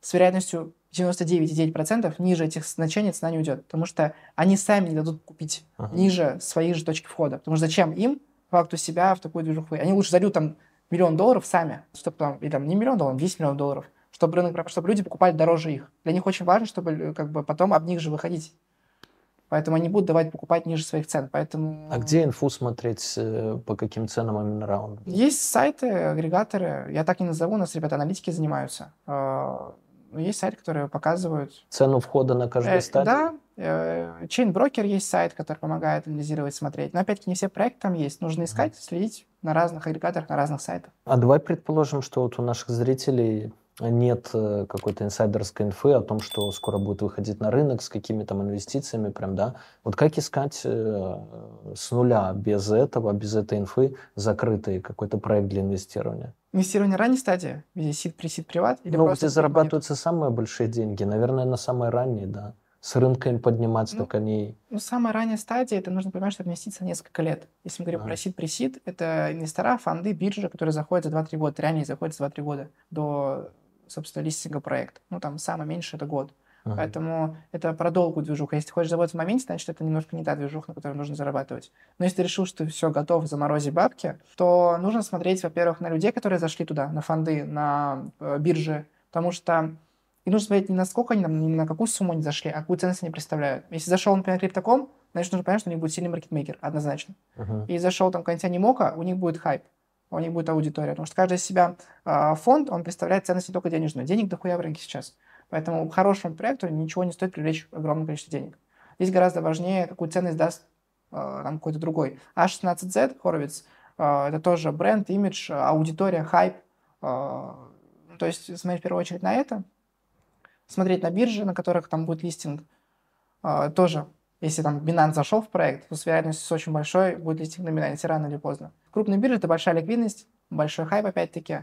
С вероятностью 99,9% ниже этих значений цена не уйдет, потому что они сами не дадут купить uh-huh. ниже своих же точки входа. Потому что зачем им факту себя в такую движуху? Они лучше зальют там миллион долларов сами, чтобы там, или там не миллион долларов, 10 миллионов долларов, чтобы рынок, чтобы люди покупали дороже их. Для них очень важно, чтобы э, как бы потом об них же выходить. Поэтому они будут давать покупать ниже своих цен. Поэтому... А где инфу смотреть, э, по каким ценам именно раунд? Есть сайты, агрегаторы. Я так не назову, у нас ребята аналитики занимаются. А, есть сайты, которые показывают... Цену входа на каждый э, стадии? Да. Chain Broker есть сайт, который помогает анализировать, смотреть. Но опять-таки не все проекты там есть. Нужно искать, следить на разных агрегаторах, на разных сайтах. А давай предположим, что вот у наших зрителей нет э, какой-то инсайдерской инфы о том, что скоро будет выходить на рынок с какими-то инвестициями, прям, да. Вот как искать э, с нуля, без этого, без этой инфы, закрытый какой-то проект для инвестирования? Инвестирование ранней стадии, где сид, пресид, приват? Или ну, где зарабатываются самые большие деньги, наверное, на самой ранней, да с рынками подниматься, ну, так они... Ну, самая ранняя стадия, это нужно понимать, что инвестиция несколько лет. Если мы говорим а. про сид пресид, это инвестора, фонды, биржи, которые заходят за 2-3 года, ранее заходят за 2-3 года до собственно, листинга проекта. Ну, там самое меньше это год. Uh-huh. Поэтому это про долгую движуху. Если ты хочешь заработать в моменте, значит, это немножко не та движуха, на которой нужно зарабатывать. Но если ты решил, что все готов заморозить бабки, то нужно смотреть, во-первых, на людей, которые зашли туда, на фонды, на э, биржи, потому что и нужно смотреть не на сколько они, там, не на какую сумму они зашли, а какую ценность они представляют. Если зашел, например, криптоком, значит, нужно понять, что у них будет сильный маркетмейкер, однозначно. Uh-huh. И зашел там какой-нибудь анимока, у них будет хайп у них будет аудитория. Потому что каждый из себя э, фонд, он представляет ценность не только денежную. Денег дохуя в рынке сейчас. Поэтому хорошему проекту ничего не стоит привлечь огромное количество денег. Здесь гораздо важнее, какую ценность даст э, нам какой-то другой. A16Z, Horowitz, э, это тоже бренд, имидж, аудитория, хайп. Э, то есть смотреть в первую очередь на это, смотреть на биржи, на которых там будет листинг, э, тоже если там Binance зашел в проект, то с вероятностью очень большой будет листинг на Binance рано или поздно. Крупные биржи – это большая ликвидность, большой хайп опять-таки.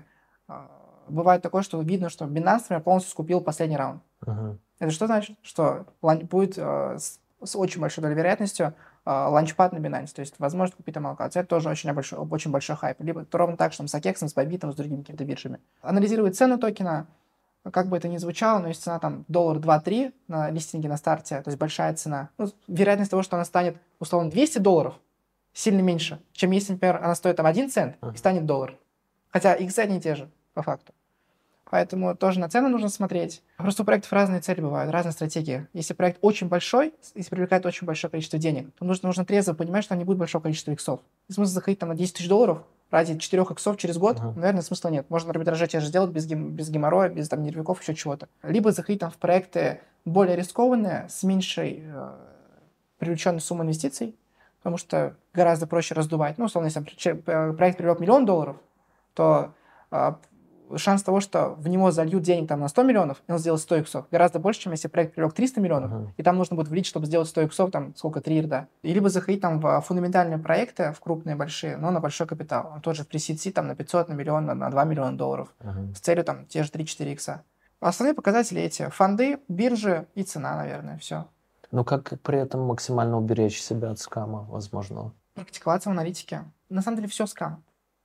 А, бывает такое, что видно, что Binance, например, полностью скупил последний раунд. Uh-huh. Это что значит? Что будет э, с, с очень большой долей вероятностью э, ланчпад на Binance, то есть возможность купить там аллокацию. Это тоже очень большой, очень большой хайп. Либо ровно так, что с Акексом, с Бобитом, с другими какими-то биржами. Анализирует цену токена, как бы это ни звучало, но если цена там доллар 2-3 на листинге на старте, то есть большая цена, ну, вероятность того, что она станет условно 200 долларов, сильно меньше, чем если, например, она стоит там 1 цент и станет доллар. Хотя их одни и те же, по факту. Поэтому тоже на цены нужно смотреть. Просто у проектов разные цели бывают, разные стратегии. Если проект очень большой, если привлекает очень большое количество денег, то нужно, нужно трезво понимать, что там не будет большого количества иксов. Если смысл заходить там на 10 тысяч долларов ради 4 иксов через год, uh-huh. наверное, смысла нет. Можно арбитраже те же сделать без, гем, без геморроя, без там нервиков, еще чего-то. Либо заходить там в проекты более рискованные, с меньшей э, привлеченной суммой инвестиций, потому что гораздо проще раздувать. Ну, условно, если э, проект привлек миллион долларов, то э, шанс того, что в него зальют денег там на 100 миллионов, и он сделает 100 иксов, гораздо больше, чем если проект привлек 300 миллионов, uh-huh. и там нужно будет влить, чтобы сделать 100 иксов, там сколько, 3 рда. И либо заходить там в фундаментальные проекты, в крупные, большие, но на большой капитал. Он тоже в пресидси там на 500, на миллион, на, на 2 миллиона долларов, uh-huh. с целью там те же 3-4 икса. Основные показатели эти. Фонды, биржи и цена, наверное, все. Но как при этом максимально уберечь себя от скама возможного? Практиковаться в аналитике. На самом деле все скам.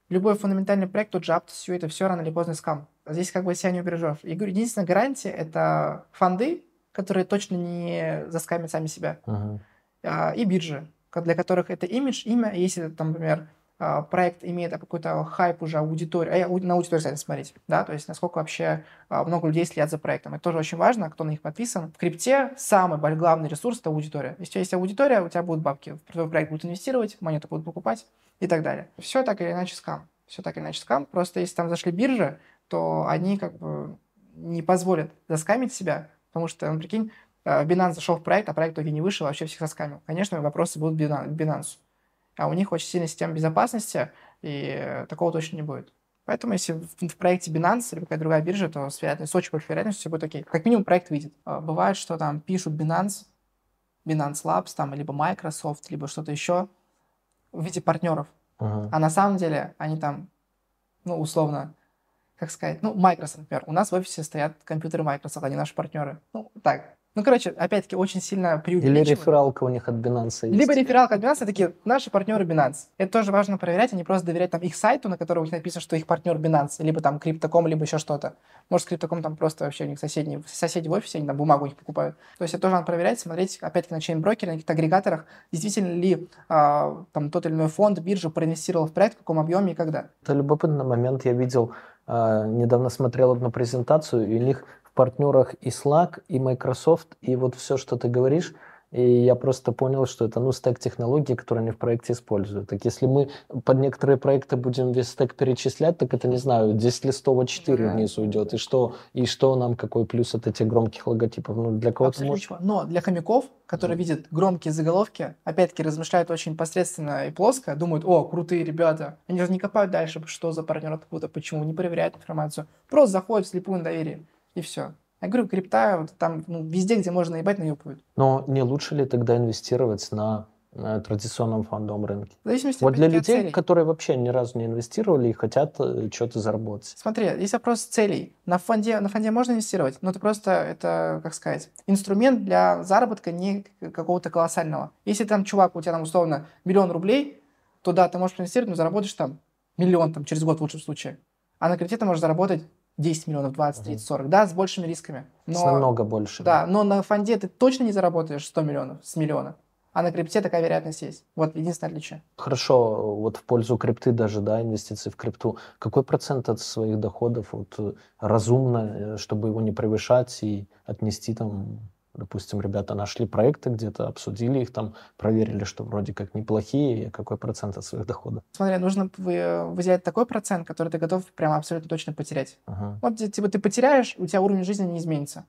Любой фундаментальный проект, тот же Aptos, все это все рано или поздно скам. Здесь как бы себя не убережешь. Я говорю, единственная гарантия – это фонды, которые точно не заскамят сами себя. Uh-huh. И биржи, для которых это имидж, имя. Если, там, например, а, проект имеет какой-то хайп уже аудитории, а на аудиторию, кстати, смотреть, да, то есть насколько вообще а, много людей следят за проектом. Это тоже очень важно, кто на них подписан. В крипте самый главный ресурс – это аудитория. Если у тебя есть аудитория, у тебя будут бабки, в твой проект будут инвестировать, монеты будут покупать и так далее. Все так или иначе скам. Все так или иначе скам. Просто если там зашли биржи, то они как бы не позволят заскамить себя, потому что, ну, прикинь, а, Binance зашел в проект, а проект в итоге не вышел, вообще всех заскамил. Конечно, вопросы будут к Binance а у них очень сильная система безопасности, и такого точно не будет. Поэтому если в, в проекте Binance или какая-то другая биржа, то с, вероятностью, с очень большой вероятностью все будет окей. Как минимум проект выйдет. А, бывает, что там пишут Binance, Binance Labs, там, либо Microsoft, либо что-то еще в виде партнеров. Uh-huh. А на самом деле они там, ну, условно, как сказать, ну, Microsoft, например. У нас в офисе стоят компьютеры Microsoft, они наши партнеры. Ну, так, Ну, короче, опять-таки, очень сильно Или преувеличивают. рефералка у них от Binance есть. Либо рефералка от Binance, такие наши партнеры Binance. Это тоже важно проверять, а не просто доверять там их сайту, на котором у них написано, что их партнер Binance, либо там Криптоком, либо еще что-то. Может, Криптоком там просто вообще у них соседние, соседи в офисе, они там бумагу у них покупают. То есть это тоже надо проверять, смотреть, опять-таки, на чейн-брокере, на каких-то агрегаторах, действительно ли а, там тот или иной фонд, биржа проинвестировал в проект, в каком объеме и когда. Это любопытный момент. Я видел, а, недавно смотрел одну презентацию, и у них партнерах и Slack, и Microsoft, и вот все, что ты говоришь, и я просто понял, что это ну стек технологий, которые они в проекте используют. Так если мы под некоторые проекты будем весь стек перечислять, так это, не знаю, 10 листов а 4 Да. вниз уйдет. И что, и что нам, какой плюс от этих громких логотипов? Ну, для кого-то может... Но для хомяков, которые видят громкие заголовки, опять-таки размышляют очень посредственно и плоско, думают, о, крутые ребята. Они же не копают дальше, что за партнер откуда, почему, не проверяют информацию. Просто заходят вслепую на доверие, и все. Я говорю, крипта, вот там ну, везде, где можно наебать, наебывают. Но не лучше ли тогда инвестировать на, э, традиционном фондовом рынке? В зависимости Вот для людей, целей. которые вообще ни разу не инвестировали и хотят э, что-то заработать. Смотри, есть вопрос целей. На фонде, на фонде можно инвестировать, но это просто, это, как сказать, инструмент для заработка не какого-то колоссального. Если там чувак, у тебя там условно миллион рублей, то да, ты можешь инвестировать, но заработаешь там миллион там, через год в лучшем случае. А на крипте ты можешь заработать 10 миллионов, 20, 30, 40, да, с большими рисками. С Но, намного больше. да, но на фонде ты точно не заработаешь 100 миллионов с миллиона. А на крипте такая вероятность есть. Вот единственное отличие. Хорошо, вот в пользу крипты даже, да, инвестиции в крипту. Какой процент от своих доходов вот, разумно, э, чтобы его не превышать и отнести там, допустим, ребята нашли проекты где-то, обсудили их там, проверили, что вроде как неплохие, и какой процент от своих доходов? Смотри, нужно вы- выделять такой процент, который ты готов прямо абсолютно точно потерять. Ага. Вот ти- типа ты потеряешь, у тебя уровень жизни не изменится.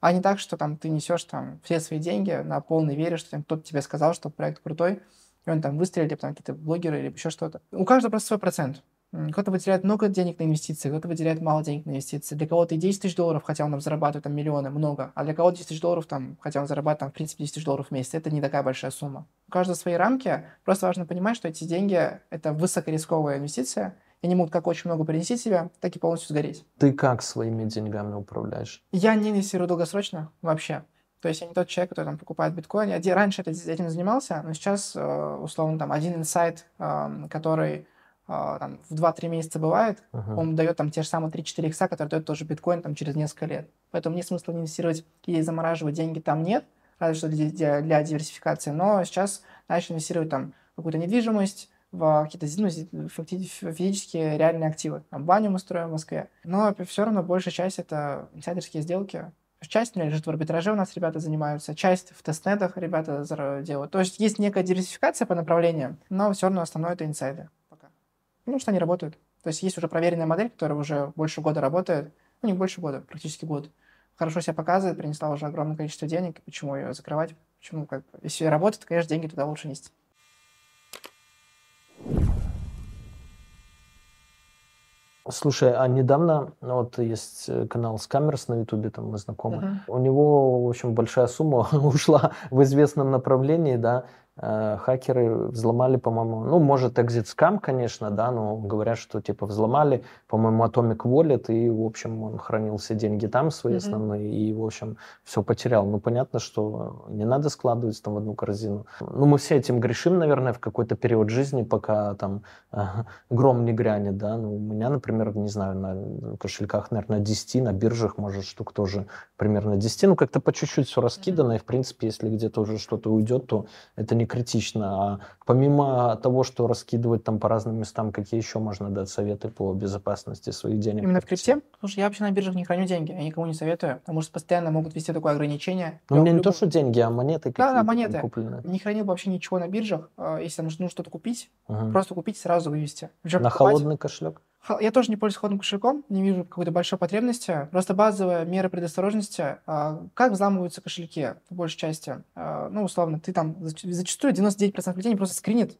А не так, что там ты несешь там все свои деньги на полной вере, что там кто-то тебе сказал, что проект крутой, и он там выстрелит, либо там какие-то блогеры, или еще что-то. У каждого просто свой процент. Кто-то выделяет много денег на инвестиции, кто-то выделяет мало денег на инвестиции. Для кого-то и 10 тысяч долларов, хотя он там зарабатывает там миллионы, много. А для кого-то 10 тысяч долларов, там, хотя он зарабатывает там, в принципе 10 тысяч долларов в месяц, это не такая большая сумма. У каждого свои рамки. Просто важно понимать, что эти деньги – это высокорисковая инвестиция, и они могут как очень много принести тебе, так и полностью сгореть. Ты как своими деньгами управляешь? Я не инвестирую долгосрочно вообще. То есть я не тот человек, который там покупает биткоин. Я раньше этим занимался, но сейчас, э, условно, там один инсайт, эм, который там, в 2-3 месяца бывает, Ага. он дает там те же самые 3-4 икса, которые дает тоже биткоин там через несколько лет. Поэтому нет смысла инвестировать или замораживать деньги там нет, разве что для, для- диверсификации. Но сейчас начал инвестировать там какую-то недвижимость, в какие-то ну, физические реальные активы. Там баню мы строим в Москве. Но все равно большая часть это инсайдерские сделки. Часть ну, лежит в арбитраже у нас ребята занимаются, часть в тестнетах ребята делают. То есть есть некая диверсификация по направлениям, но все равно основное это инсайды Ну, что они работают. То есть есть уже проверенная модель, которая уже больше года работает. Ну, не больше года, практически год. Хорошо себя показывает, принесла уже огромное количество денег. Почему ее закрывать? Почему, как бы, если работает, то, конечно, деньги туда лучше нести. Слушай, а недавно, ну, вот есть э, канал Скамерс на Ютубе, там мы знакомы. Мгм. У него, в общем, большая сумма ушла в известном направлении, да. Э, Хакеры взломали, по-моему, ну, может, Exit Scam, конечно, да, но говорят, что, типа, взломали, по-моему, Atomic Wallet, и, в общем, он хранил все деньги там свои Мгм. основные, и, в общем, все потерял. Ну, понятно, что не надо складывать там в одну корзину. Ну, мы все этим грешим, наверное, в какой-то период жизни, пока там ага, гром не грянет, да. Ну, у меня, например, не знаю, на кошельках, наверное, 10, на биржах, может, штук тоже примерно 10. Ну, как-то по чуть-чуть все раскидано, и, в принципе, если где-то уже что-то уйдет, то это не критично. А помимо того, что раскидывать там по разным местам, какие еще можно дать советы по безопасности своих денег? Именно в крипте? Слушай, я вообще на биржах не храню деньги, я никому не советую, потому что постоянно могут ввести такое ограничение. Ну, меня не то, что деньги, а монеты Да, какие-то да, там монеты. купленные. Не хранил вообще ничего на биржах, а, если нужно что-то купить, Ага. просто купить сразу вывести. На покупать- холодный кошелек? Я тоже не пользуюсь холодным кошельком, не вижу какой-то большой потребности. Просто базовые меры предосторожности. а, Как взламываются кошельки, по большей части? А, Ну, условно, ты там зач- зачастую 99% людей не просто скринит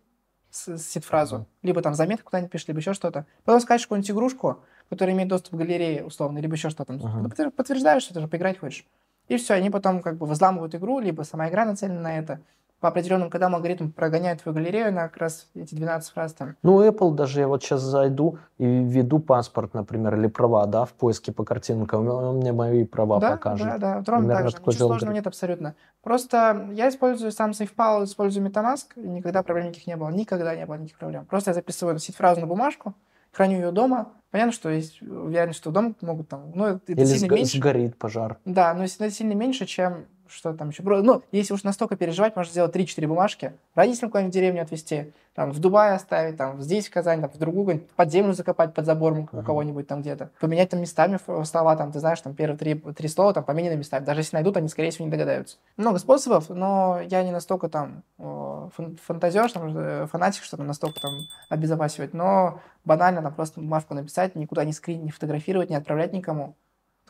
с- сид-фразу, Мгм. либо там заметку куда-нибудь пишет, либо еще что-то. Потом скачешь какую-нибудь игрушку, которая имеет доступ к галерее, условно, либо еще что-то. Подтвер- Подтверждаешь, что ты же поиграть хочешь. И все, они потом как бы взламывают игру, либо сама игра нацелена на это. По определенным кодам алгоритм прогоняет твою галерею на как раз эти 12 фраз там. Ну, Apple даже, я вот сейчас зайду и введу паспорт, например, или права, да, в поиске по картинкам, он мне мои права да, покажет. Да, да, ровно так же. Ничего сложного нет абсолютно. Просто я использую сам SafePal, использую MetaMask, и никогда проблем никаких не было. Никогда не было никаких проблем. Просто я записываю сид-фразу на бумажку, храню ее дома. Понятно, что есть вероятность, что дома могут там... Ну, это Или сильно сго- меньше. сгорит пожар. Да, но если это сильно меньше, чем что там еще. Ну, если уж настолько переживать, можно сделать 3-4 бумажки. Родителям куда-нибудь в деревню отвезти, там, в Дубай оставить, там, здесь, в Казани, там, в другую, под землю закопать под забором у Ага. кого-нибудь там где-то. Поменять там местами слова, там, ты знаешь, там, первые три, три слова там поменены местами. Даже если найдут, они, скорее всего, не догадаются. Много способов, но я не настолько там фан- фантазер, там, э, фанатик, чтобы настолько там обезопасивать. Но банально там просто бумажку написать, никуда не скрин, не фотографировать, не отправлять никому.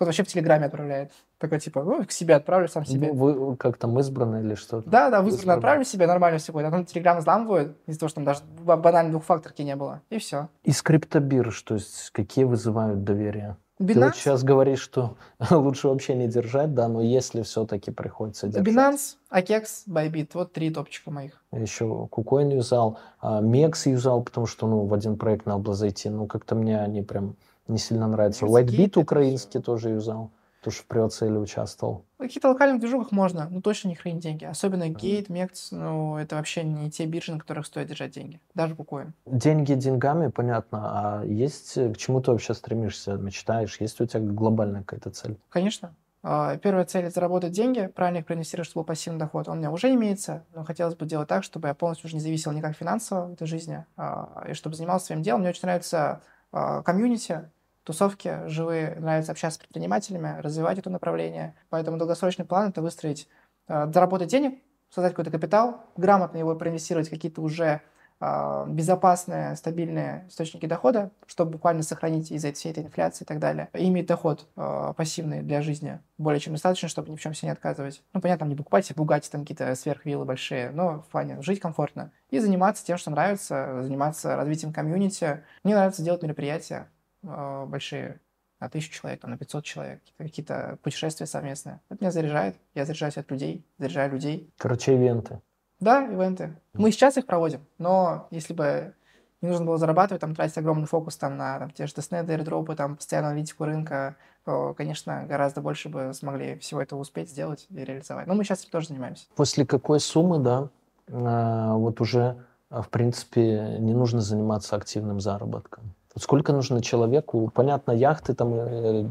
Кто-то вообще в Телеграме отправляет. Такой, типа, ну, к себе отправлю сам себе. Вы как там избраны или что-то? Да, да, Вы вызванно отправили себе, нормально все будет. А потом Телеграм взламывают из-за того, что там даже ба- банально двухфакторки не было. И все. Из криптобирж, то есть какие вызывают доверие? Ты вот Binance, сейчас говоришь, что лучше вообще не держать, да, но если все-таки приходится держать. Binance, Akex, Bybit. Вот три топчика моих. Еще KuCoin юзал, а Мекс юзал, потому что ну, в один проект надо было зайти. Ну, как-то мне они прям не сильно Whitebit это украинский тоже юзал. Тоже в приоцеле участвовал. В каких-то локальных движухах можно, но точно не хранить деньги. Особенно Gate, Mex, ну, это вообще не те биржи, на которых стоит держать деньги. Даже KuCoin. Деньги деньгами, понятно. А есть э, к чему ты вообще стремишься, мечтаешь? Есть у тебя глобальная какая-то цель? Конечно. А, Первая цель – это заработать деньги, правильно их проинвестировать, чтобы был пассивный доход. Он у меня уже имеется, но хотелось бы делать так, чтобы я полностью уже не зависел никак финансово в этой жизни, а, и чтобы занимался своим делом. Мне очень нравится а, комьюнити, тусовки живые, нравится общаться с предпринимателями, развивать это направление. Поэтому долгосрочный план – это выстроить, а, заработать денег, создать какой-то капитал, грамотно его проинвестировать в какие-то уже а, безопасные, стабильные источники дохода, чтобы буквально сохранить из-за всей этой инфляции и так далее. И иметь доход а, пассивный для жизни более чем достаточно, чтобы ни в чем себе не отказывать. Ну, понятно, не покупать себе Бугатти, там какие-то сверхвиллы большие, но в плане жить комфортно. И заниматься тем, что нравится, заниматься развитием комьюнити. Мне нравится делать мероприятия а, большие, на тысячу человек, там, на 500 человек, какие-то- путешествия совместные. Это меня заряжает, я заряжаюсь от людей, заряжаю людей. Короче, ивенты. Да, ивенты. Мы сейчас их проводим, но если бы не нужно было зарабатывать, там, тратить огромный фокус там, на там, те же тестнеты, airdropы, там, постоянную аналитику рынка, то, конечно, гораздо больше бы смогли всего этого успеть сделать и реализовать. Но мы сейчас этим тоже занимаемся. После какой суммы, да, а, вот уже, а, в принципе, не нужно заниматься активным заработком? Сколько нужно человеку? Понятно, яхты, там, э,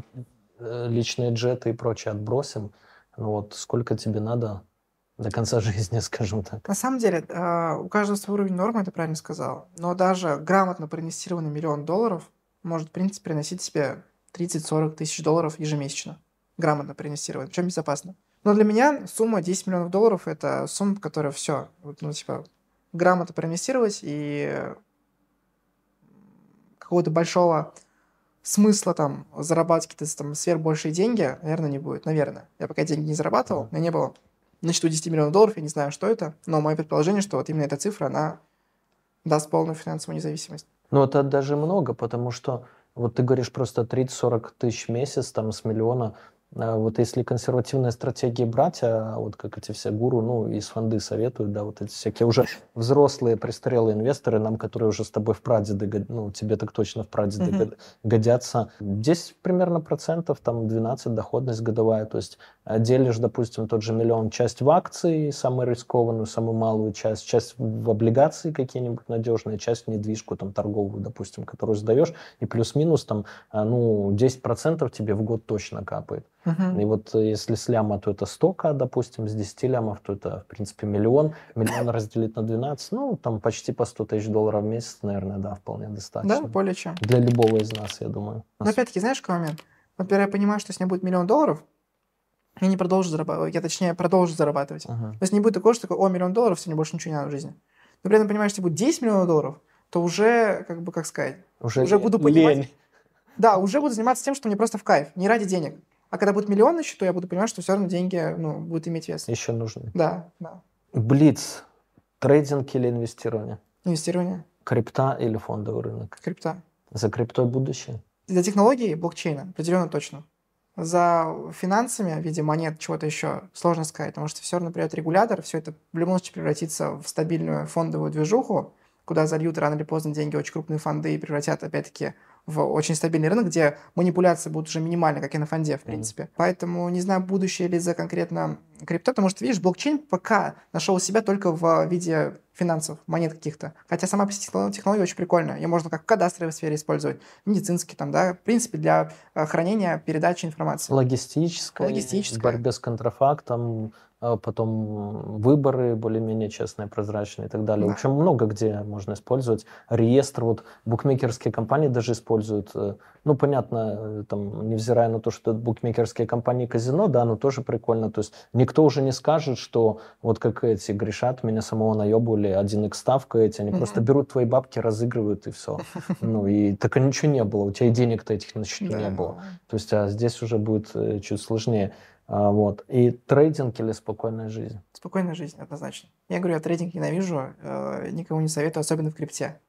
э, личные джеты и прочее отбросим. Но вот сколько тебе надо до конца жизни, скажем так? На самом деле, э, у каждого свой уровень нормы, ты правильно сказал. Но даже грамотно проинвестированный миллион долларов может, в принципе, приносить себе 30-40 тысяч долларов ежемесячно. Грамотно проинвестировать, причем безопасно. Но для меня сумма 10 миллионов долларов – это сумма, которая все, ну, типа, грамотно проинвестировать и какого-то большого смысла там зарабатывать какие-то там сверхбольшие деньги, наверное, не будет. Наверное. Я пока деньги не зарабатывал, у меня не было на счету 10 миллионов долларов, я не знаю, что это, но мое предположение, что вот именно эта цифра, она даст полную финансовую независимость. Ну, это даже много, потому что вот ты говоришь просто 30-40 тысяч в месяц, там, с миллиона. А Вот если консервативные стратегии брать, а вот как эти все гуру, ну, из фонды советуют, да, вот эти всякие уже взрослые престарелые инвесторы, нам, которые уже с тобой в прадеды, ну, тебе так точно в прадеды год- годятся, 10 примерно процентов, там, 12 доходность годовая, то есть делишь, допустим, тот же миллион, часть в акции, самую рискованную, самую малую часть, часть в облигации какие-нибудь надежные, часть в недвижку, там, торговую, допустим, которую сдаешь, и плюс-минус, там, а, ну, 10% тебе в год точно капает. И вот э, если с ляма, то это 100к, допустим, с 10 лямов, то это, в принципе, миллион. Миллион разделить на 12, ну, там почти по 100 тысяч долларов в месяц, наверное, да, вполне Да, достаточно. более чем. Для любого из нас, я думаю. Но опять-таки, знаешь, какой момент? Например, я понимаю, что у меня будет миллион долларов, я не продолжу зарабатывать, я точнее продолжу зарабатывать. Ага. То есть не будет такого, что такой, о, миллион долларов, все, мне больше ничего не надо в жизни. Но при этом понимаешь, если будет 10 миллионов долларов, то уже, как бы, как сказать, Уже, уже буду понимать, Лень. да, уже буду заниматься тем, что мне просто в кайф, не ради денег. А когда будет миллион на счету, я буду понимать, что все равно деньги, ну, будут иметь вес. еще нужны. Да, да. Блиц. Трейдинг или инвестирование? Инвестирование, Крипта или фондовый рынок? крипта. За криптой будущее? Для технологий блокчейна определенно точно. За финансами в виде монет, чего-то еще сложно сказать, потому что все равно придет регулятор, все это в любом случае превратится в стабильную фондовую движуху, куда зальют рано или поздно деньги очень крупные фонды и превратят, опять-таки, в очень стабильный рынок, где манипуляции будут уже минимальны, как и на фонде, в принципе. Mm. Поэтому не знаю, будущее ли за конкретно крипто, потому что, видишь, блокчейн пока нашел себя только в виде финансов, монет каких-то. Хотя сама технология очень прикольная. Ее можно как в кадастровой сфере использовать, медицинский там, да, в принципе, для э, хранения, передачи информации. Логистическая. Логистическая. Борьбе с контрафактом, потом выборы более-менее честные, прозрачные и так далее. Да. В общем, много где можно использовать. Реестр, вот букмекерские компании даже используют. Э, ну, понятно, э, там, невзирая на то, что это букмекерские компании казино, да, но тоже прикольно. То есть никто уже не скажет, что вот как эти грешат, меня самого наебывали, 1x ставка эти, они mm-hmm. просто берут твои бабки, разыгрывают и все. Ну, и так ничего не было, у тебя и денег-то этих на счету не было. То есть, а здесь уже будет э, чуть сложнее. А, вот. И трейдинг или спокойная жизнь? Спокойная жизнь, однозначно. Я говорю, я трейдинг ненавижу, э, никому не советую, особенно в крипте.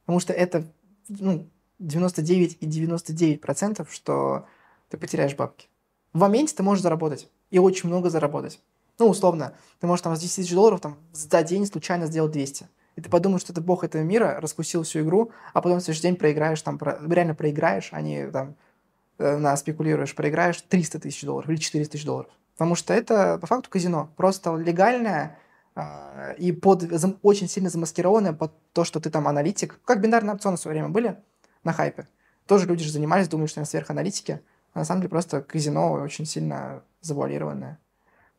Потому что это ну, 99 и 99 процентов, что ты потеряешь бабки. В моменте ты можешь заработать. И очень много заработать. Ну, условно, ты можешь там с 10 тысяч долларов там, за день случайно сделать 200. И ты подумаешь, что ты бог этого мира, раскусил всю игру, а потом в следующий день проиграешь, там, реально проиграешь, а не там на спекулируешь, проиграешь 300 тысяч долларов или 400 тысяч долларов. Потому что это по факту казино. Просто легальное э, и под, очень сильно замаскированное под то, что ты там аналитик. Как бинарные опционы в свое время были на хайпе. Тоже люди же занимались, думают, что они сверханалитики. А на самом деле просто казино очень сильно завуалированное.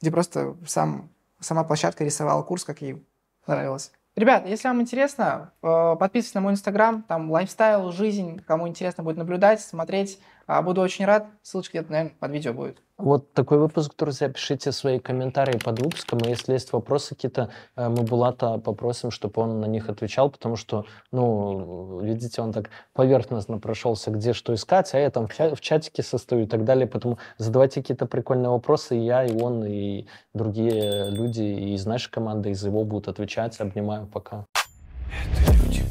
Где просто сам, сама площадка рисовала курс, как ей нравилось. Ребят, если вам интересно, э, подписывайтесь на мой инстаграм, там лайфстайл, жизнь, кому интересно будет наблюдать, смотреть. А, буду очень рад. Ссылочка где-то, наверное, под видео будет. Вот такой выпуск, друзья. Пишите свои комментарии под выпуском. И если есть вопросы какие-то, э, мы Булата попросим, чтобы он на них отвечал, потому что, ну, видите, он так поверхностно прошелся, где что искать, а я там в чатике состою и так далее. Поэтому задавайте какие-то прикольные вопросы, и я, и он, и другие люди из нашей команды, из его будут отвечать. Обнимаю, пока. Это люди.